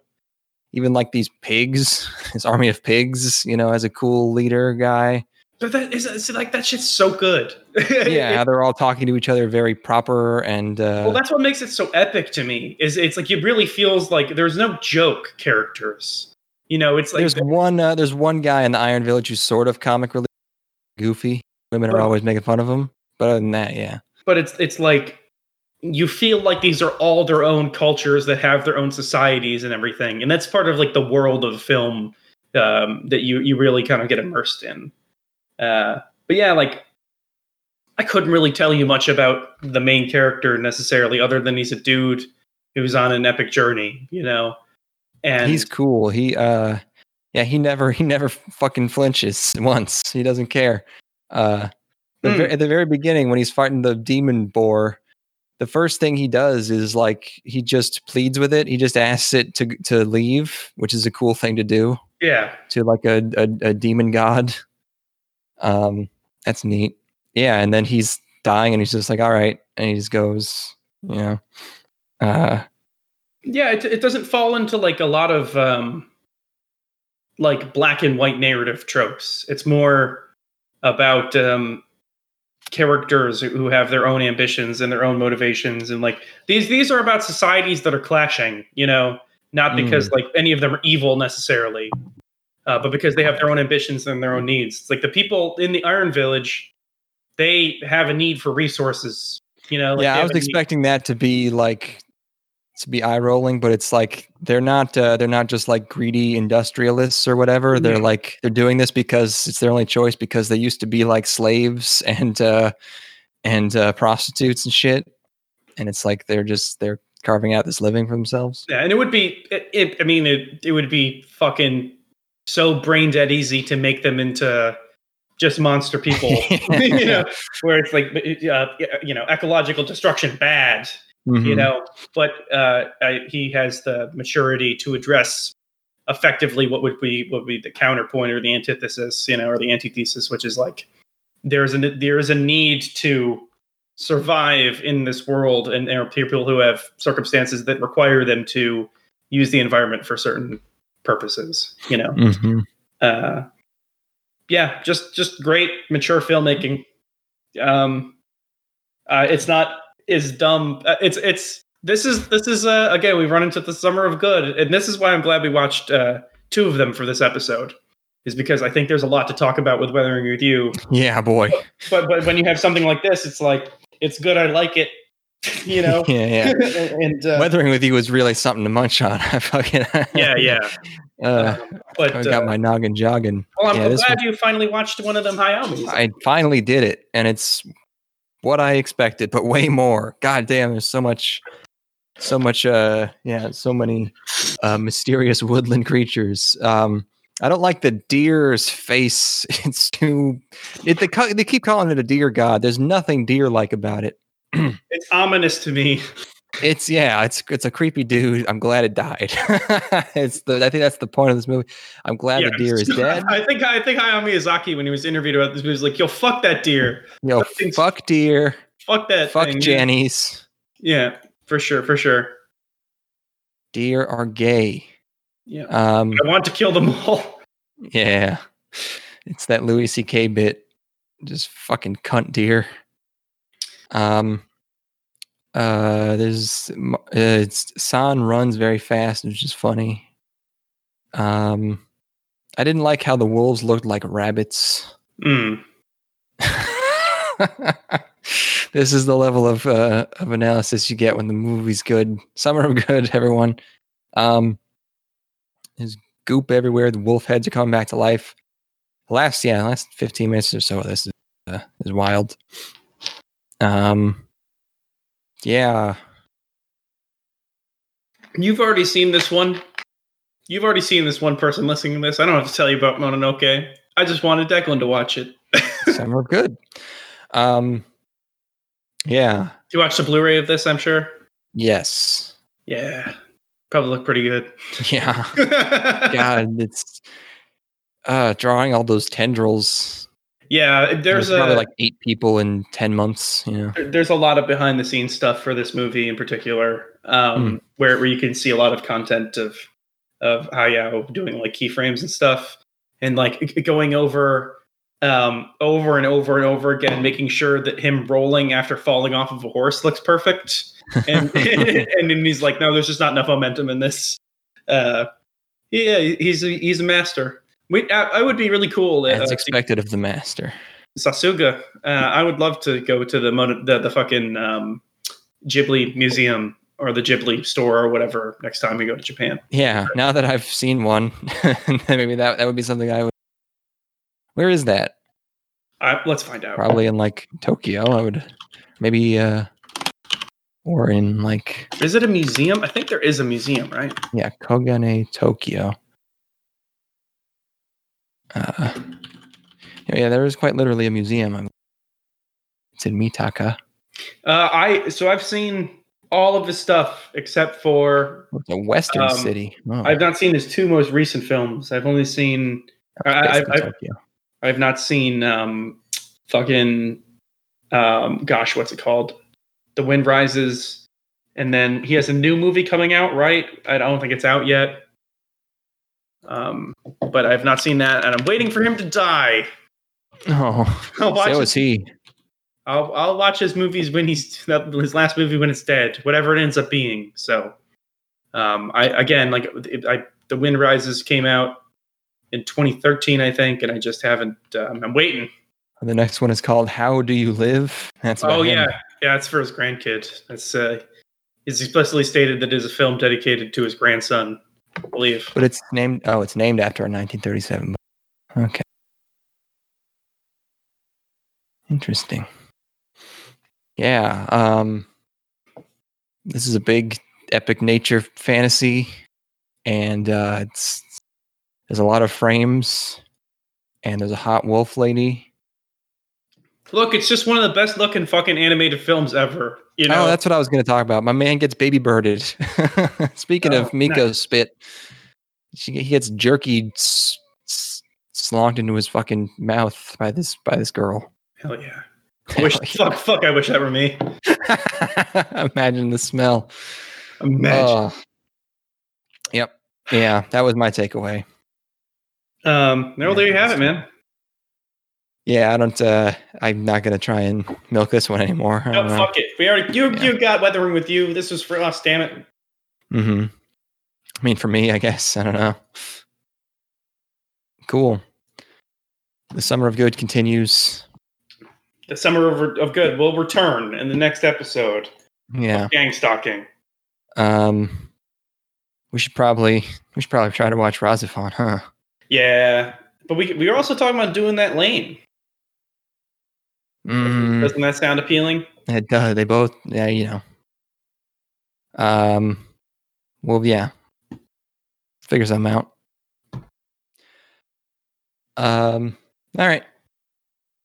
Even like these pigs, his army of pigs, you know, as a cool leader guy. But that is it's like that shit's so good. Yeah, they're all talking to each other very proper and uh well, that's what makes it so epic to me. Is it's like it really feels like there's no joke characters. You know, it's like there's one uh, there's one guy in the Iron Village who's sort of comic relief, goofy. Women are Right. always making fun of him, but other than that, yeah, but it's it's like you feel like these are all their own cultures that have their own societies and everything, and that's part of like the world of film um, that you you really kind of get immersed in. Uh, but yeah, like I couldn't really tell you much about the main character necessarily, other than he's a dude who's on an epic journey, you know. And he's cool. He uh, yeah, he never he never fucking flinches once. He doesn't care. Uh, the ver- at the very beginning when he's fighting the demon boar. The first thing he does is like he just pleads with it. He just asks it to to leave, which is a cool thing to do. yeah, to like a, a, a demon god. Um, that's neat. Yeah, and then he's dying, and he's just like, "All right," and he just goes, you know, uh, yeah it, it doesn't fall into like a lot of um like black and white narrative tropes it's more about um characters who- have their own ambitions and their own motivations and like these these are about societies that are clashing you know? Not because like any of them are evil necessarily uh, but because they have their own ambitions and their own needs. It's like the people in the iron village they have a need for resources you know? Like yeah, I was a need- expecting that to be like to be eye rolling, but it's like they're not uh, they're not just like greedy industrialists or whatever. They're Yeah. like they're doing this because it's their only choice because they used to be like slaves and uh, and uh, prostitutes and shit, and it's like they're just they're carving out this living for themselves. Yeah, and it would be it, it I mean it it would be fucking so brain dead easy to make them into just monster people. you know, where it's like uh, you know, ecological destruction bad, you Mhm. know, but uh I, he has the maturity to address effectively what would be what would be the counterpoint or the antithesis, you know, or the antithesis which is like there's a there is a need to survive in this world and there are people who have circumstances that require them to use the environment for certain purposes you know Mhm. uh yeah just just great mature filmmaking um uh it's not as dumb uh, it's it's this is this is uh again we run into the summer of good and this is why i'm glad we watched uh two of them for this episode is because i think there's a lot to talk about with weathering with you Yeah, boy. but but when you have something like this, it's like it's good. I like it. You know. yeah, yeah. and uh, Weathering with you was really something to munch on. I fucking yeah, yeah. Uh, But I got uh, my noggin jogging. well, I'm yeah, glad you finally watched one of them Hayamis. I finally did it, and it's what I expected, but way more. God damn, there's so much, so much. Uh, yeah, so many uh, mysterious woodland creatures. Um, I don't like the deer's face. It's too. It, they they keep calling it a deer god. There's nothing deer like about it. it's ominous to me. It's yeah, it's it's a creepy dude. I'm glad it died. it's the I think that's the point of this movie. I'm glad the deer is dead. I think I think Hayao Miyazaki, when he was interviewed about this, movie, was like, "Yo, fuck that deer. Yo, That fuck deer, Fuck that. fuck thing. Yeah, for sure, for sure. Deer are gay. Yeah, Um, I want to kill them all. yeah, it's that Louis C.K. bit. Just fucking cunt deer. Um, uh, there's uh, it's San runs very fast, which is funny. Um, I didn't like how the wolves looked like rabbits. Mm. this is the level of uh, of analysis you get when the movie's good. Some are good, everyone. Um, there's goop everywhere. The wolf heads are coming back to life. Last, yeah, last 15 minutes or so. This is uh, is wild. Um, yeah, You've already seen this one. You've already seen this one person listening to this. I don't have to tell you about Mononoke. I just wanted Declan to watch it. some are good. Um, yeah, you watched the Blu-ray of this, I'm sure. yes, Yeah, probably look pretty good. yeah. God, it's uh drawing all those tendrils. Yeah, there's a probably like eight people in ten months. You know, there- there's a lot of behind the scenes stuff for this movie in particular, um, Hmm. where where you can see a lot of content of of Hayao doing like keyframes and stuff, and like going over um, over and over and over again, making sure that him rolling after falling off of a horse looks perfect, and and then he's like, no, there's just not enough momentum in this. Uh, yeah, he's a, he's a master. We, I, I would be really cool. as Uh, expected of the master. Sasuga. Uh, I would love to go to the mono- the, the fucking um, Ghibli museum or the Ghibli store or whatever next time we go to Japan. Yeah, now that I've seen one, maybe that that would be something I would. Where is that? I, let's find out. Probably in like Tokyo. I would maybe, uh or in like Is it a museum? I think there is a museum, right? yeah, Kogane, Tokyo. Uh, yeah, there is quite literally a museum. It's in Mitaka. Uh, I so I've seen all of his stuff except for the Western Um, city. Oh, I've not seen his two most recent films. I've only seen I- I- basically I- Tokyo. I've not seen um fucking um gosh, what's it called? The Wind Rises. And then he has a new movie coming out, right? I don't think it's out yet. Um, but I've not seen that, and I'm waiting for him to die. Oh, I'll watch, so his, is he. I'll, I'll watch his movies when he's his last movie when it's dead, whatever it ends up being. So, um, I again like it, I the Wind Rises came out in 2013, I think, and I just haven't. Um, I'm waiting. The next one is called "How Do You Live?" That's about Oh him. yeah, yeah. It's for his grandkid. That's uh, it's explicitly stated that it is a film dedicated to his grandson. I believe. but it's named. Oh, it's named after a 1937. book. Okay, interesting. Yeah, um, this is a big epic nature fantasy, and uh, it's there's a lot of frames, and there's a hot wolf lady. Look, it's just one of the best looking fucking animated films ever. You know, oh, that's what I was going to talk about. My man gets baby birded. Speaking Oh, of Miko nice. spit, she, he gets jerky s- s- slonked into his fucking mouth by this by this girl. hell yeah. I wish, fuck, fuck. I wish that were me. Imagine the smell. Imagine. Oh. Yep. Yeah, that was my takeaway. um, no, there you have it, man. Yeah, I don't. uh I'm not gonna try and milk this one anymore. No, fuck it. We already you Yeah. you got weathering with you. This was for us. Damn it. Mm-hmm. I mean, for me, I guess. I don't know. Cool. The summer of good continues. The summer of, of good will return in the next episode. Yeah. Gang stalking. Um. We should probably we should probably try to watch RahXephon, huh? Yeah, but we we were also talking about doing that Lain. Mm, Doesn't that sound appealing? it does. They both. Yeah, you know. Um. Well, yeah. Figure something out. Um. All right.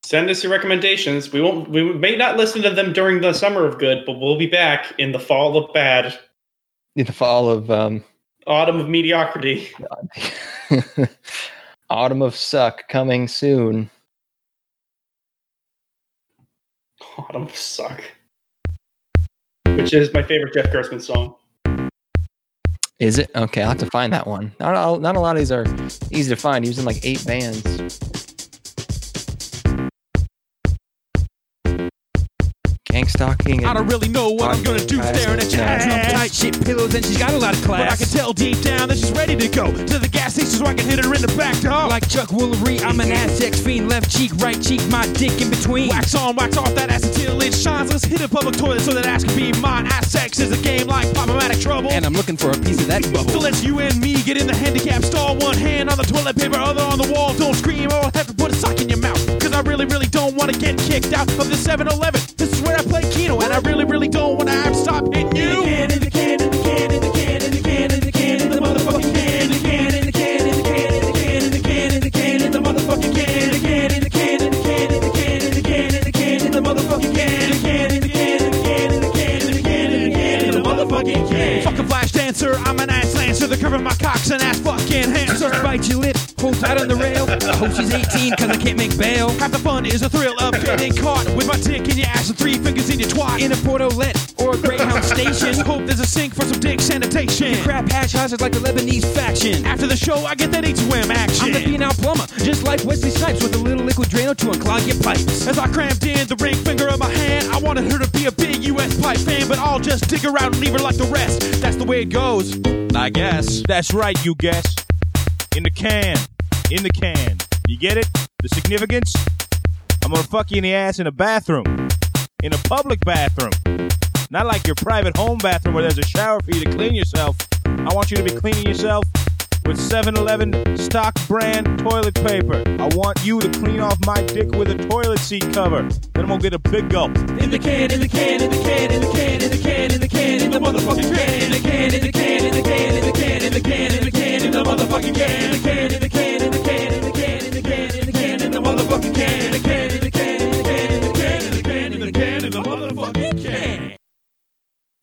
Send us your recommendations. We won't. We may not listen to them during the summer of good, but we'll be back in the fall of bad, In the fall of um. autumn of mediocrity. Autumn of Suck coming soon. Of suck, which is my favorite Jeff Gerstmann song. Is it? Okay, I'll have to find that one. Not all, not a lot of these are easy to find. He was in like eight bands. Gang stalking. I don't really know what I'm gonna do staring at your ass. Tight shit pillows and she's got a lot of class. But I can tell deep down that she's ready to go to the gas station so I can hit her in the back door. Like Chuck Woolery, I'm an ass sex fiend. Left cheek, right cheek, my dick in between. Wax on, wax off that ass until it shines. Let's hit a public toilet so that ass can be mine. Ass sex is a game like problematic trouble. And I'm looking for a piece of that bubble. So let's you and me get in the handicap stall. One hand on the toilet paper, other on the wall. Don't scream or I'll have to put a sock in your mouth. Cause I really, really don't want to get kicked out of the 7 Eleven. Where I play Keno, and I really, really don't want to have stop hitting you. In the can, in the can, in the can, in the can, in the can, in the motherfucking can, in the can, in the can, in the can, in the can, in the can, in the can, in the motherfucking can, the in the can, in the can, in the can, in the can, in the can, in the motherfucking can, in the in the can, in the can, in the can, in the can, in the can, in the motherfucking can. Fuck a flash dancer, I'm an ass lancer. They're covering my cocks and ass fucking hancer. Bite your lip, Holds out on the rail. I hope she's 18 cause I can't make bail. Half the fun is the thrill of getting caught with my dick in your ass and three fingers in your twat. In a portolet or a Greyhound station. Hope there's a sink for some dick sanitation. Crap hash houses like the Lebanese faction. After the show, I get that H2M action. I'm the penile plumber, just like Wesley Snipes with a little liquid Drano to unclog your pipes. As I crammed in the ring finger of my hand, I wanted her to be a big US pipe fan, but I'll just dig her out and leave her like the rest. That's the way it goes. I guess. That's right, you guess. In the can. In the can. You get it? The significance? I'm gonna fuck you in the ass in a bathroom. In a public bathroom. Not like your private home bathroom where there's a shower for you to clean yourself. I want you to be cleaning yourself with 7 Eleven stock brand toilet paper. I want you to clean off my dick with a toilet seat cover. Then I'm gonna get a big gulp. In the can, in the can, in the can, in the can, in the can, in the can, in the motherfucking can, in the can, in the can, in the can, in the can, in the can, in the can, in the motherfucking can, in the can, in the can, in the can, in the can, in the can, in the can, in the motherfucking can.